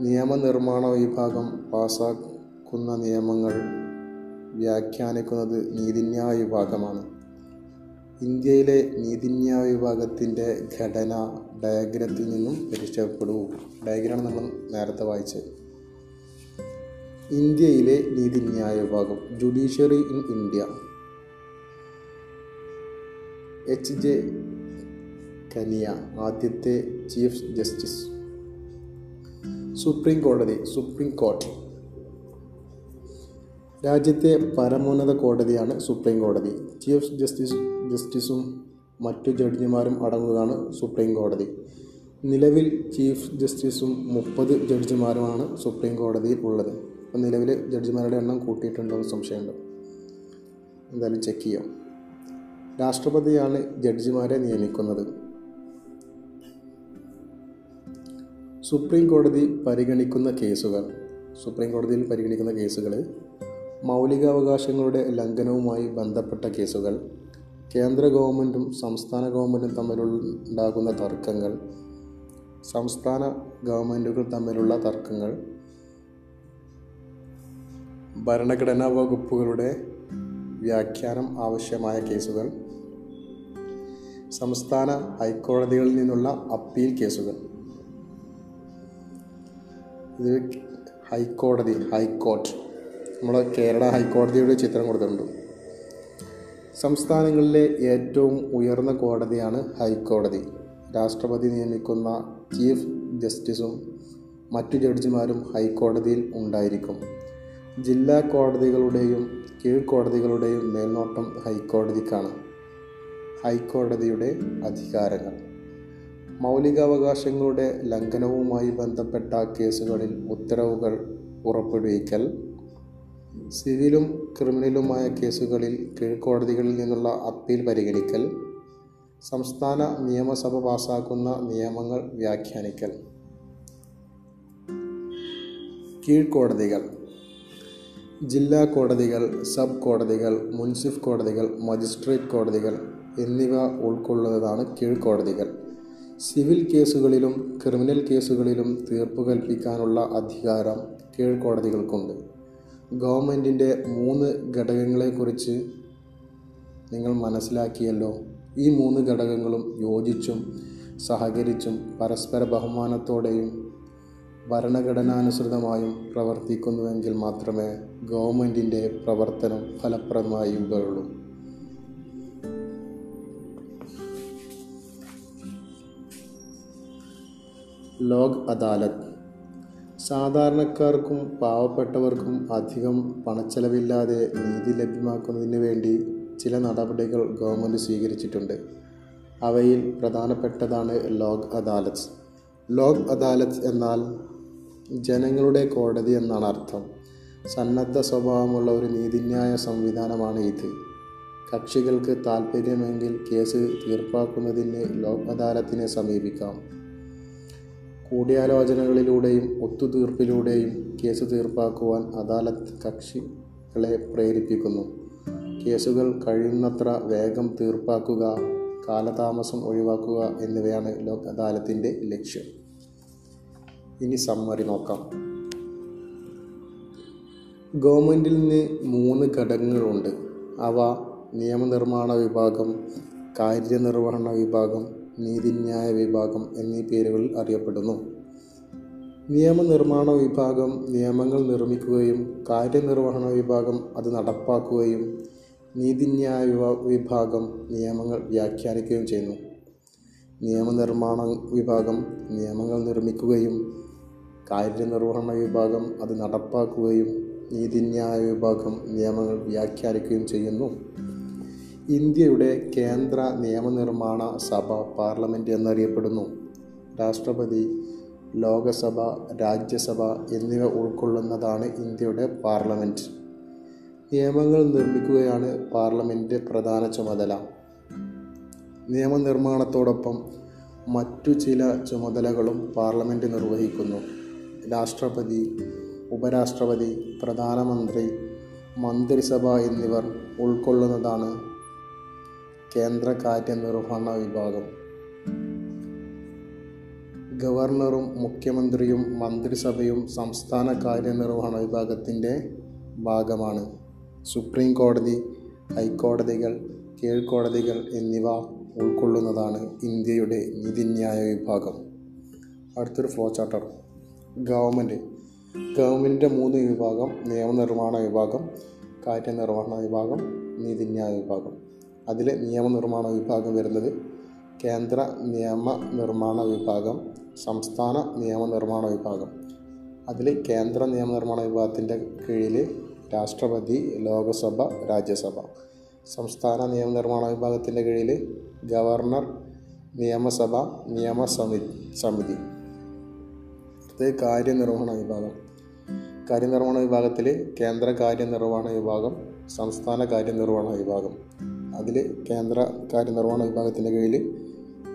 നിയമനിർമ്മാണ വിഭാഗം പാസാക്കുന്ന നിയമങ്ങൾ വ്യാഖ്യാനിക്കുന്നത് നീതിന്യായ വിഭാഗമാണ്. ഇന്ത്യയിലെ നീതിന്യായ വിഭാഗത്തിന്റെ ഘടന ഡയഗ്രത്തിൽ നിന്നും പരിചയപ്പെടൂ ഡയഗ്രാണ് നമ്മൾ നേരത്തെ വായിച്ചത് ഇന്ത്യയിലെ നീതിന്യായ വിഭാഗം judiciary in India. H. J. Kania ആദ്യത്തെ ചീഫ് ജസ്റ്റിസ്. സുപ്രീം കോടതി സുപ്രീം കോർട്ട്. രാജ്യത്തെ പരമോന്നത കോടതിയാണ് സുപ്രീം കോടതി. ചീഫ് ജസ്റ്റിസ് ജസ്റ്റിസും മറ്റു ജഡ്ജിമാരും അടങ്ങുന്നതാണ് സുപ്രീം കോടതി. നിലവിൽ ചീഫ് ജസ്റ്റിസും മുപ്പത് ജഡ്ജിമാരുമാണ് സുപ്രീം കോടതിയിൽ ഉള്ളത്. അപ്പം നിലവിൽ ജഡ്ജിമാരുടെ എണ്ണം കൂട്ടിയിട്ടുണ്ടോ എന്ന് സംശയമുണ്ട്. എന്തായാലും ചെക്ക് ചെയ്യാം. രാഷ്ട്രപതിയാണ് ജഡ്ജിമാരെ നിയമിക്കുന്നത്. സുപ്രീം കോടതി പരിഗണിക്കുന്ന കേസുകൾ സുപ്രീം കോടതിയിൽ പരിഗണിക്കുന്ന കേസുകൾ മൗലികാവകാശങ്ങളുടെ ലംഘനവുമായി ബന്ധപ്പെട്ട കേസുകൾ കേന്ദ്ര ഗവൺമെന്റും സംസ്ഥാന ഗവൺമെന്റും തമ്മിലുണ്ടാകുന്ന തർക്കങ്ങൾ സംസ്ഥാന ഗവൺമെന്റുകൾ തമ്മിലുള്ള തർക്കങ്ങൾ ഭരണഘടനാ വകുപ്പുകളുടെ വ്യാഖ്യാനം ആവശ്യമായ കേസുകൾ സംസ്ഥാന ഹൈക്കോടതികളിൽ നിന്നുള്ള അപ്പീൽ കേസുകൾ. ഇത് ഹൈക്കോടതി ഹൈക്കോർട്ട് നമ്മൾ കേരള ഹൈക്കോടതിയുടെ ചിത്രം കൊടുത്തിട്ടുണ്ട്. സംസ്ഥാനങ്ങളിലെ ഏറ്റവും ഉയർന്ന കോടതിയാണ് ഹൈക്കോടതി. രാഷ്ട്രപതി നിയമിക്കുന്ന ചീഫ് ജസ്റ്റിസും മറ്റു ജഡ്ജിമാരും ഹൈക്കോടതിയിൽ ഉണ്ടായിരിക്കും. ജില്ലാ കോടതികളുടെയും കീഴ്ക്കോടതികളുടെയും മേൽനോട്ടം ഹൈക്കോടതിക്കാണ്. ഹൈക്കോടതിയുടെ അധികാരങ്ങൾ. മൗലികാവകാശങ്ങളുടെ ലംഘനവുമായി ബന്ധപ്പെട്ട കേസുകളിൽ ഉത്തരവുകൾ പുറപ്പെടുവിക്കൽ സിവിലും ക്രിമിനലുമായ കേസുകളിൽ കീഴ്ക്കോടതികളിൽ നിന്നുള്ള അപ്പീൽ പരിഗണിക്കൽ സംസ്ഥാന നിയമസഭ പാസാക്കുന്ന നിയമങ്ങൾ വ്യാഖ്യാനിക്കൽ. കീഴ്ക്കോടതികൾ ജില്ലാ കോടതികൾ സബ് കോടതികൾ മുൻസിഫ് കോടതികൾ മജിസ്ട്രേറ്റ് കോടതികൾ എന്നിവ ഉൾക്കൊള്ളുന്നതാണ് കീഴ്ക്കോടതികൾ സിവിൽ കേസുകളിലും ക്രിമിനൽ കേസുകളിലും തീർപ്പ് കൽപ്പിക്കാനുള്ള അധികാരം കീഴ്ക്കോടതികൾക്കുണ്ട് ഗവൺമെന്റിന്റെ മൂന്ന് ഘടകങ്ങളെക്കുറിച്ച് നിങ്ങൾ മനസ്സിലാക്കിയല്ലോ. ഈ മൂന്ന് ഘടകങ്ങളും യോജിച്ചും സഹകരിച്ചും പരസ്പര ബഹുമാനത്തോടെയും ഭരണഘടനാനുസൃതമായും പ്രവർത്തിക്കുന്നുവെങ്കിൽ മാത്രമേ ഗവൺമെന്റിന്റെ പ്രവർത്തനം ഫലപ്രദമായി ഉള്ളൂ ലോക് അദാലത്ത് സാധാരണക്കാർക്കും പാവപ്പെട്ടവർക്കും അധികം പണച്ചെലവില്ലാതെ നീതി ലഭ്യമാക്കുന്നതിന് വേണ്ടി ചില നടപടികൾ ഗവൺമെന്റ് സ്വീകരിച്ചിട്ടുണ്ട്. അവയിൽ പ്രധാനപ്പെട്ടതാണ് ലോക് അദാലത്ത്. ലോക് അദാലത്ത് എന്നാൽ ജനങ്ങളുടെ കോടതി എന്നാണ് അർത്ഥം. സന്നദ്ധ സ്വഭാവമുള്ള ഒരു നീതിന്യായ സംവിധാനമാണ് ഇത്. കക്ഷികൾക്ക് താൽപ്പര്യമെങ്കിൽ കേസ് തീർപ്പാക്കുന്നതിന് ലോക് അദാലത്തിനെ സമീപിക്കാം. കൂടിയാലോചനകളിലൂടെയും ഒത്തുതീർപ്പിലൂടെയും കേസ് തീർപ്പാക്കുവാൻ അദാലത്ത് കക്ഷികളെ പ്രേരിപ്പിക്കുന്നു. കേസുകൾ കഴിയുന്നത്ര വേഗം തീർപ്പാക്കുക കാലതാമസം ഒഴിവാക്കുക എന്നിവയാണ് ലോക് അദാലത്തിന്റെ ലക്ഷ്യം. ഇനി സമ്മറി നോക്കാം. ഗവൺമെന്റിൽ നിന്ന് മൂന്ന് ഘടകങ്ങളുണ്ട്. അവ നിയമനിർമ്മാണ വിഭാഗം കാര്യനിർവഹണ വിഭാഗം നീതിന്യായ വിഭാഗം എന്നീ പേരുകളിൽ അറിയപ്പെടുന്നു. നിയമനിർമ്മാണ വിഭാഗം നിയമങ്ങൾ നിർമ്മിക്കുകയും കാര്യനിർവഹണ വിഭാഗം അത് നടപ്പാക്കുകയും നീതിന്യായ വിഭാഗം നിയമങ്ങൾ വ്യാഖ്യാനിക്കുകയും ചെയ്യുന്നു. നിയമനിർമ്മാണ വിഭാഗം നിയമങ്ങൾ നിർമ്മിക്കുകയും കാര്യനിർവഹണ വിഭാഗം അത് നടപ്പാക്കുകയും നീതിന്യായ വിഭാഗം നിയമങ്ങൾ വ്യാഖ്യാനിക്കുകയും ചെയ്യുന്നു. ഇന്ത്യയുടെ കേന്ദ്ര നിയമനിർമ്മാണ സഭ പാർലമെന്റ് എന്നറിയപ്പെടുന്നു. രാഷ്ട്രപതി ലോകസഭ രാജ്യസഭ എന്നിവ ഉൾക്കൊള്ളുന്നതാണ് ഇന്ത്യയുടെ പാർലമെന്റ് നിയമങ്ങൾ നിർമ്മിക്കുകയാണ് പാർലമെന്റ് പ്രധാന ചുമതല. നിയമനിർമ്മാണത്തോടൊപ്പം മറ്റു ചില ചുമതലകളും പാർലമെന്റ് നിർവഹിക്കുന്നു. രാഷ്ട്രപതി ഉപരാഷ്ട്രപതി പ്രധാനമന്ത്രി മന്ത്രിസഭ എന്നിവർ ഉൾക്കൊള്ളുന്നതാണ് കേന്ദ്ര കാര്യനിർവഹണ വിഭാഗം ഗവർണറും മുഖ്യമന്ത്രിയും മന്ത്രിസഭയും സംസ്ഥാന കാര്യനിർവഹണ വിഭാഗത്തിന്റെ ഭാഗമാണ്. സുപ്രീം കോടതി ഹൈക്കോടതികൾ കീഴ്ക്കോടതികൾ എന്നിവ ഉൾക്കൊള്ളുന്നതാണ് ഇന്ത്യയുടെ നീതിന്യായ വിഭാഗം. അടുത്തൊരു ഫ്ലോ ചാർട്ടർ ഗവൺമെന്റ്. ഗവൺമെന്റിന്റെ മൂന്ന് വിഭാഗം നിയമനിർമ്മാണ വിഭാഗം കാര്യനിർവഹണ വിഭാഗം നീതിന്യായ വിഭാഗം. അതിൽ നിയമനിർമ്മാണ വിഭാഗം വരുന്നത്. കേന്ദ്ര നിയമ നിർമ്മാണ വിഭാഗം സംസ്ഥാന നിയമനിർമ്മാണ വിഭാഗം. അതിൽ കേന്ദ്ര നിയമനിർമ്മാണ വിഭാഗത്തിന്റെ കീഴിൽ രാഷ്ട്രപതി ലോകസഭ രാജ്യസഭ. സംസ്ഥാന നിയമനിർമ്മാണ വിഭാഗത്തിന്റെ കീഴിൽ ഗവർണർ നിയമസഭ നിയമസമിതി സമിതി അടുത്തത് കാര്യനിർവഹണ വിഭാഗം. കാര്യനിർവഹണ വിഭാഗത്തിൽ കേന്ദ്ര കാര്യനിർവഹണ വിഭാഗം സംസ്ഥാന കാര്യനിർവഹണ വിഭാഗം. അതിൽ കേന്ദ്ര കാര്യനിർവഹണ വിഭാഗത്തിന്റെ കീഴിൽ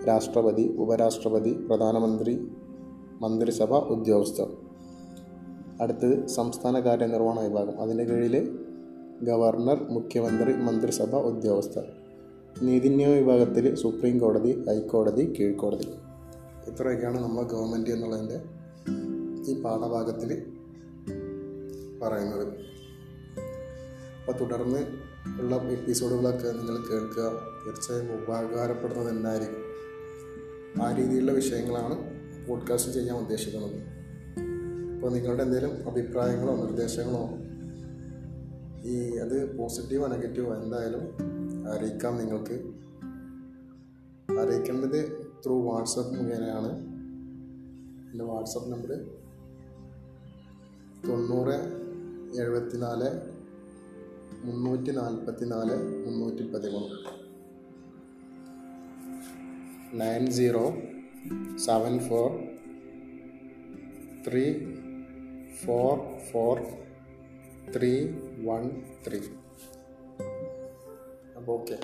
രാഷ്ട്രപതി ഉപരാഷ്ട്രപതി പ്രധാനമന്ത്രി മന്ത്രിസഭ ഉദ്യോഗസ്ഥർ. അടുത്തത് സംസ്ഥാന കാര്യനിർവഹണ വിഭാഗം. അതിന്റെ കീഴിൽ ഗവർണർ മുഖ്യമന്ത്രി മന്ത്രിസഭ ഉദ്യോഗസ്ഥർ. നീതിന്യായ വിഭാഗത്തിൽ സുപ്രീം കോടതി ഹൈക്കോടതി കീഴ്ക്കോടതി. ഇത്രയൊക്കെയാണ് നമ്മൾ ഗവൺമെന്റ് എന്നുള്ളതിന്റെ ഈ പാഠഭാഗത്തിൽ പറയുന്നത്. അപ്പോൾ തുടർന്ന് ഉള്ള എപ്പിസോഡുകളൊക്കെ നിങ്ങൾ കേൾക്കുക. തീർച്ചയായും ഉപകാരപ്പെടുന്നത് തന്നെയായിരിക്കും ആ രീതിയിലുള്ള വിഷയങ്ങളാണ് പോഡ്കാസ്റ്റ് ചെയ്യാൻ ഉദ്ദേശിക്കുന്നത്. അപ്പോൾ നിങ്ങളുടെ എന്തെങ്കിലും അഭിപ്രായങ്ങളോ നിർദ്ദേശങ്ങളോ ഈ അത് പോസിറ്റീവോ നെഗറ്റീവോ എന്തായാലും അറിയിക്കാം നിങ്ങൾക്ക്. അറിയിക്കേണ്ടത് ത്രൂ വാട്സപ്പ് മുഖേനയാണ്. എന്റെ വാട്സപ്പ് നമ്പർ തൊണ്ണൂറ് എഴുപത്തി നാല് മുന്നൂറ്റി നാൽപ്പത്തി നാല് മുന്നൂറ്റി പതിമൂന്ന് nine zero seven four three four four three one three. അപ്പോൾ okay.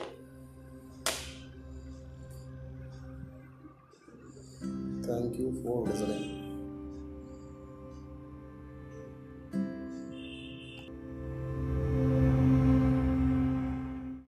Thank you for listening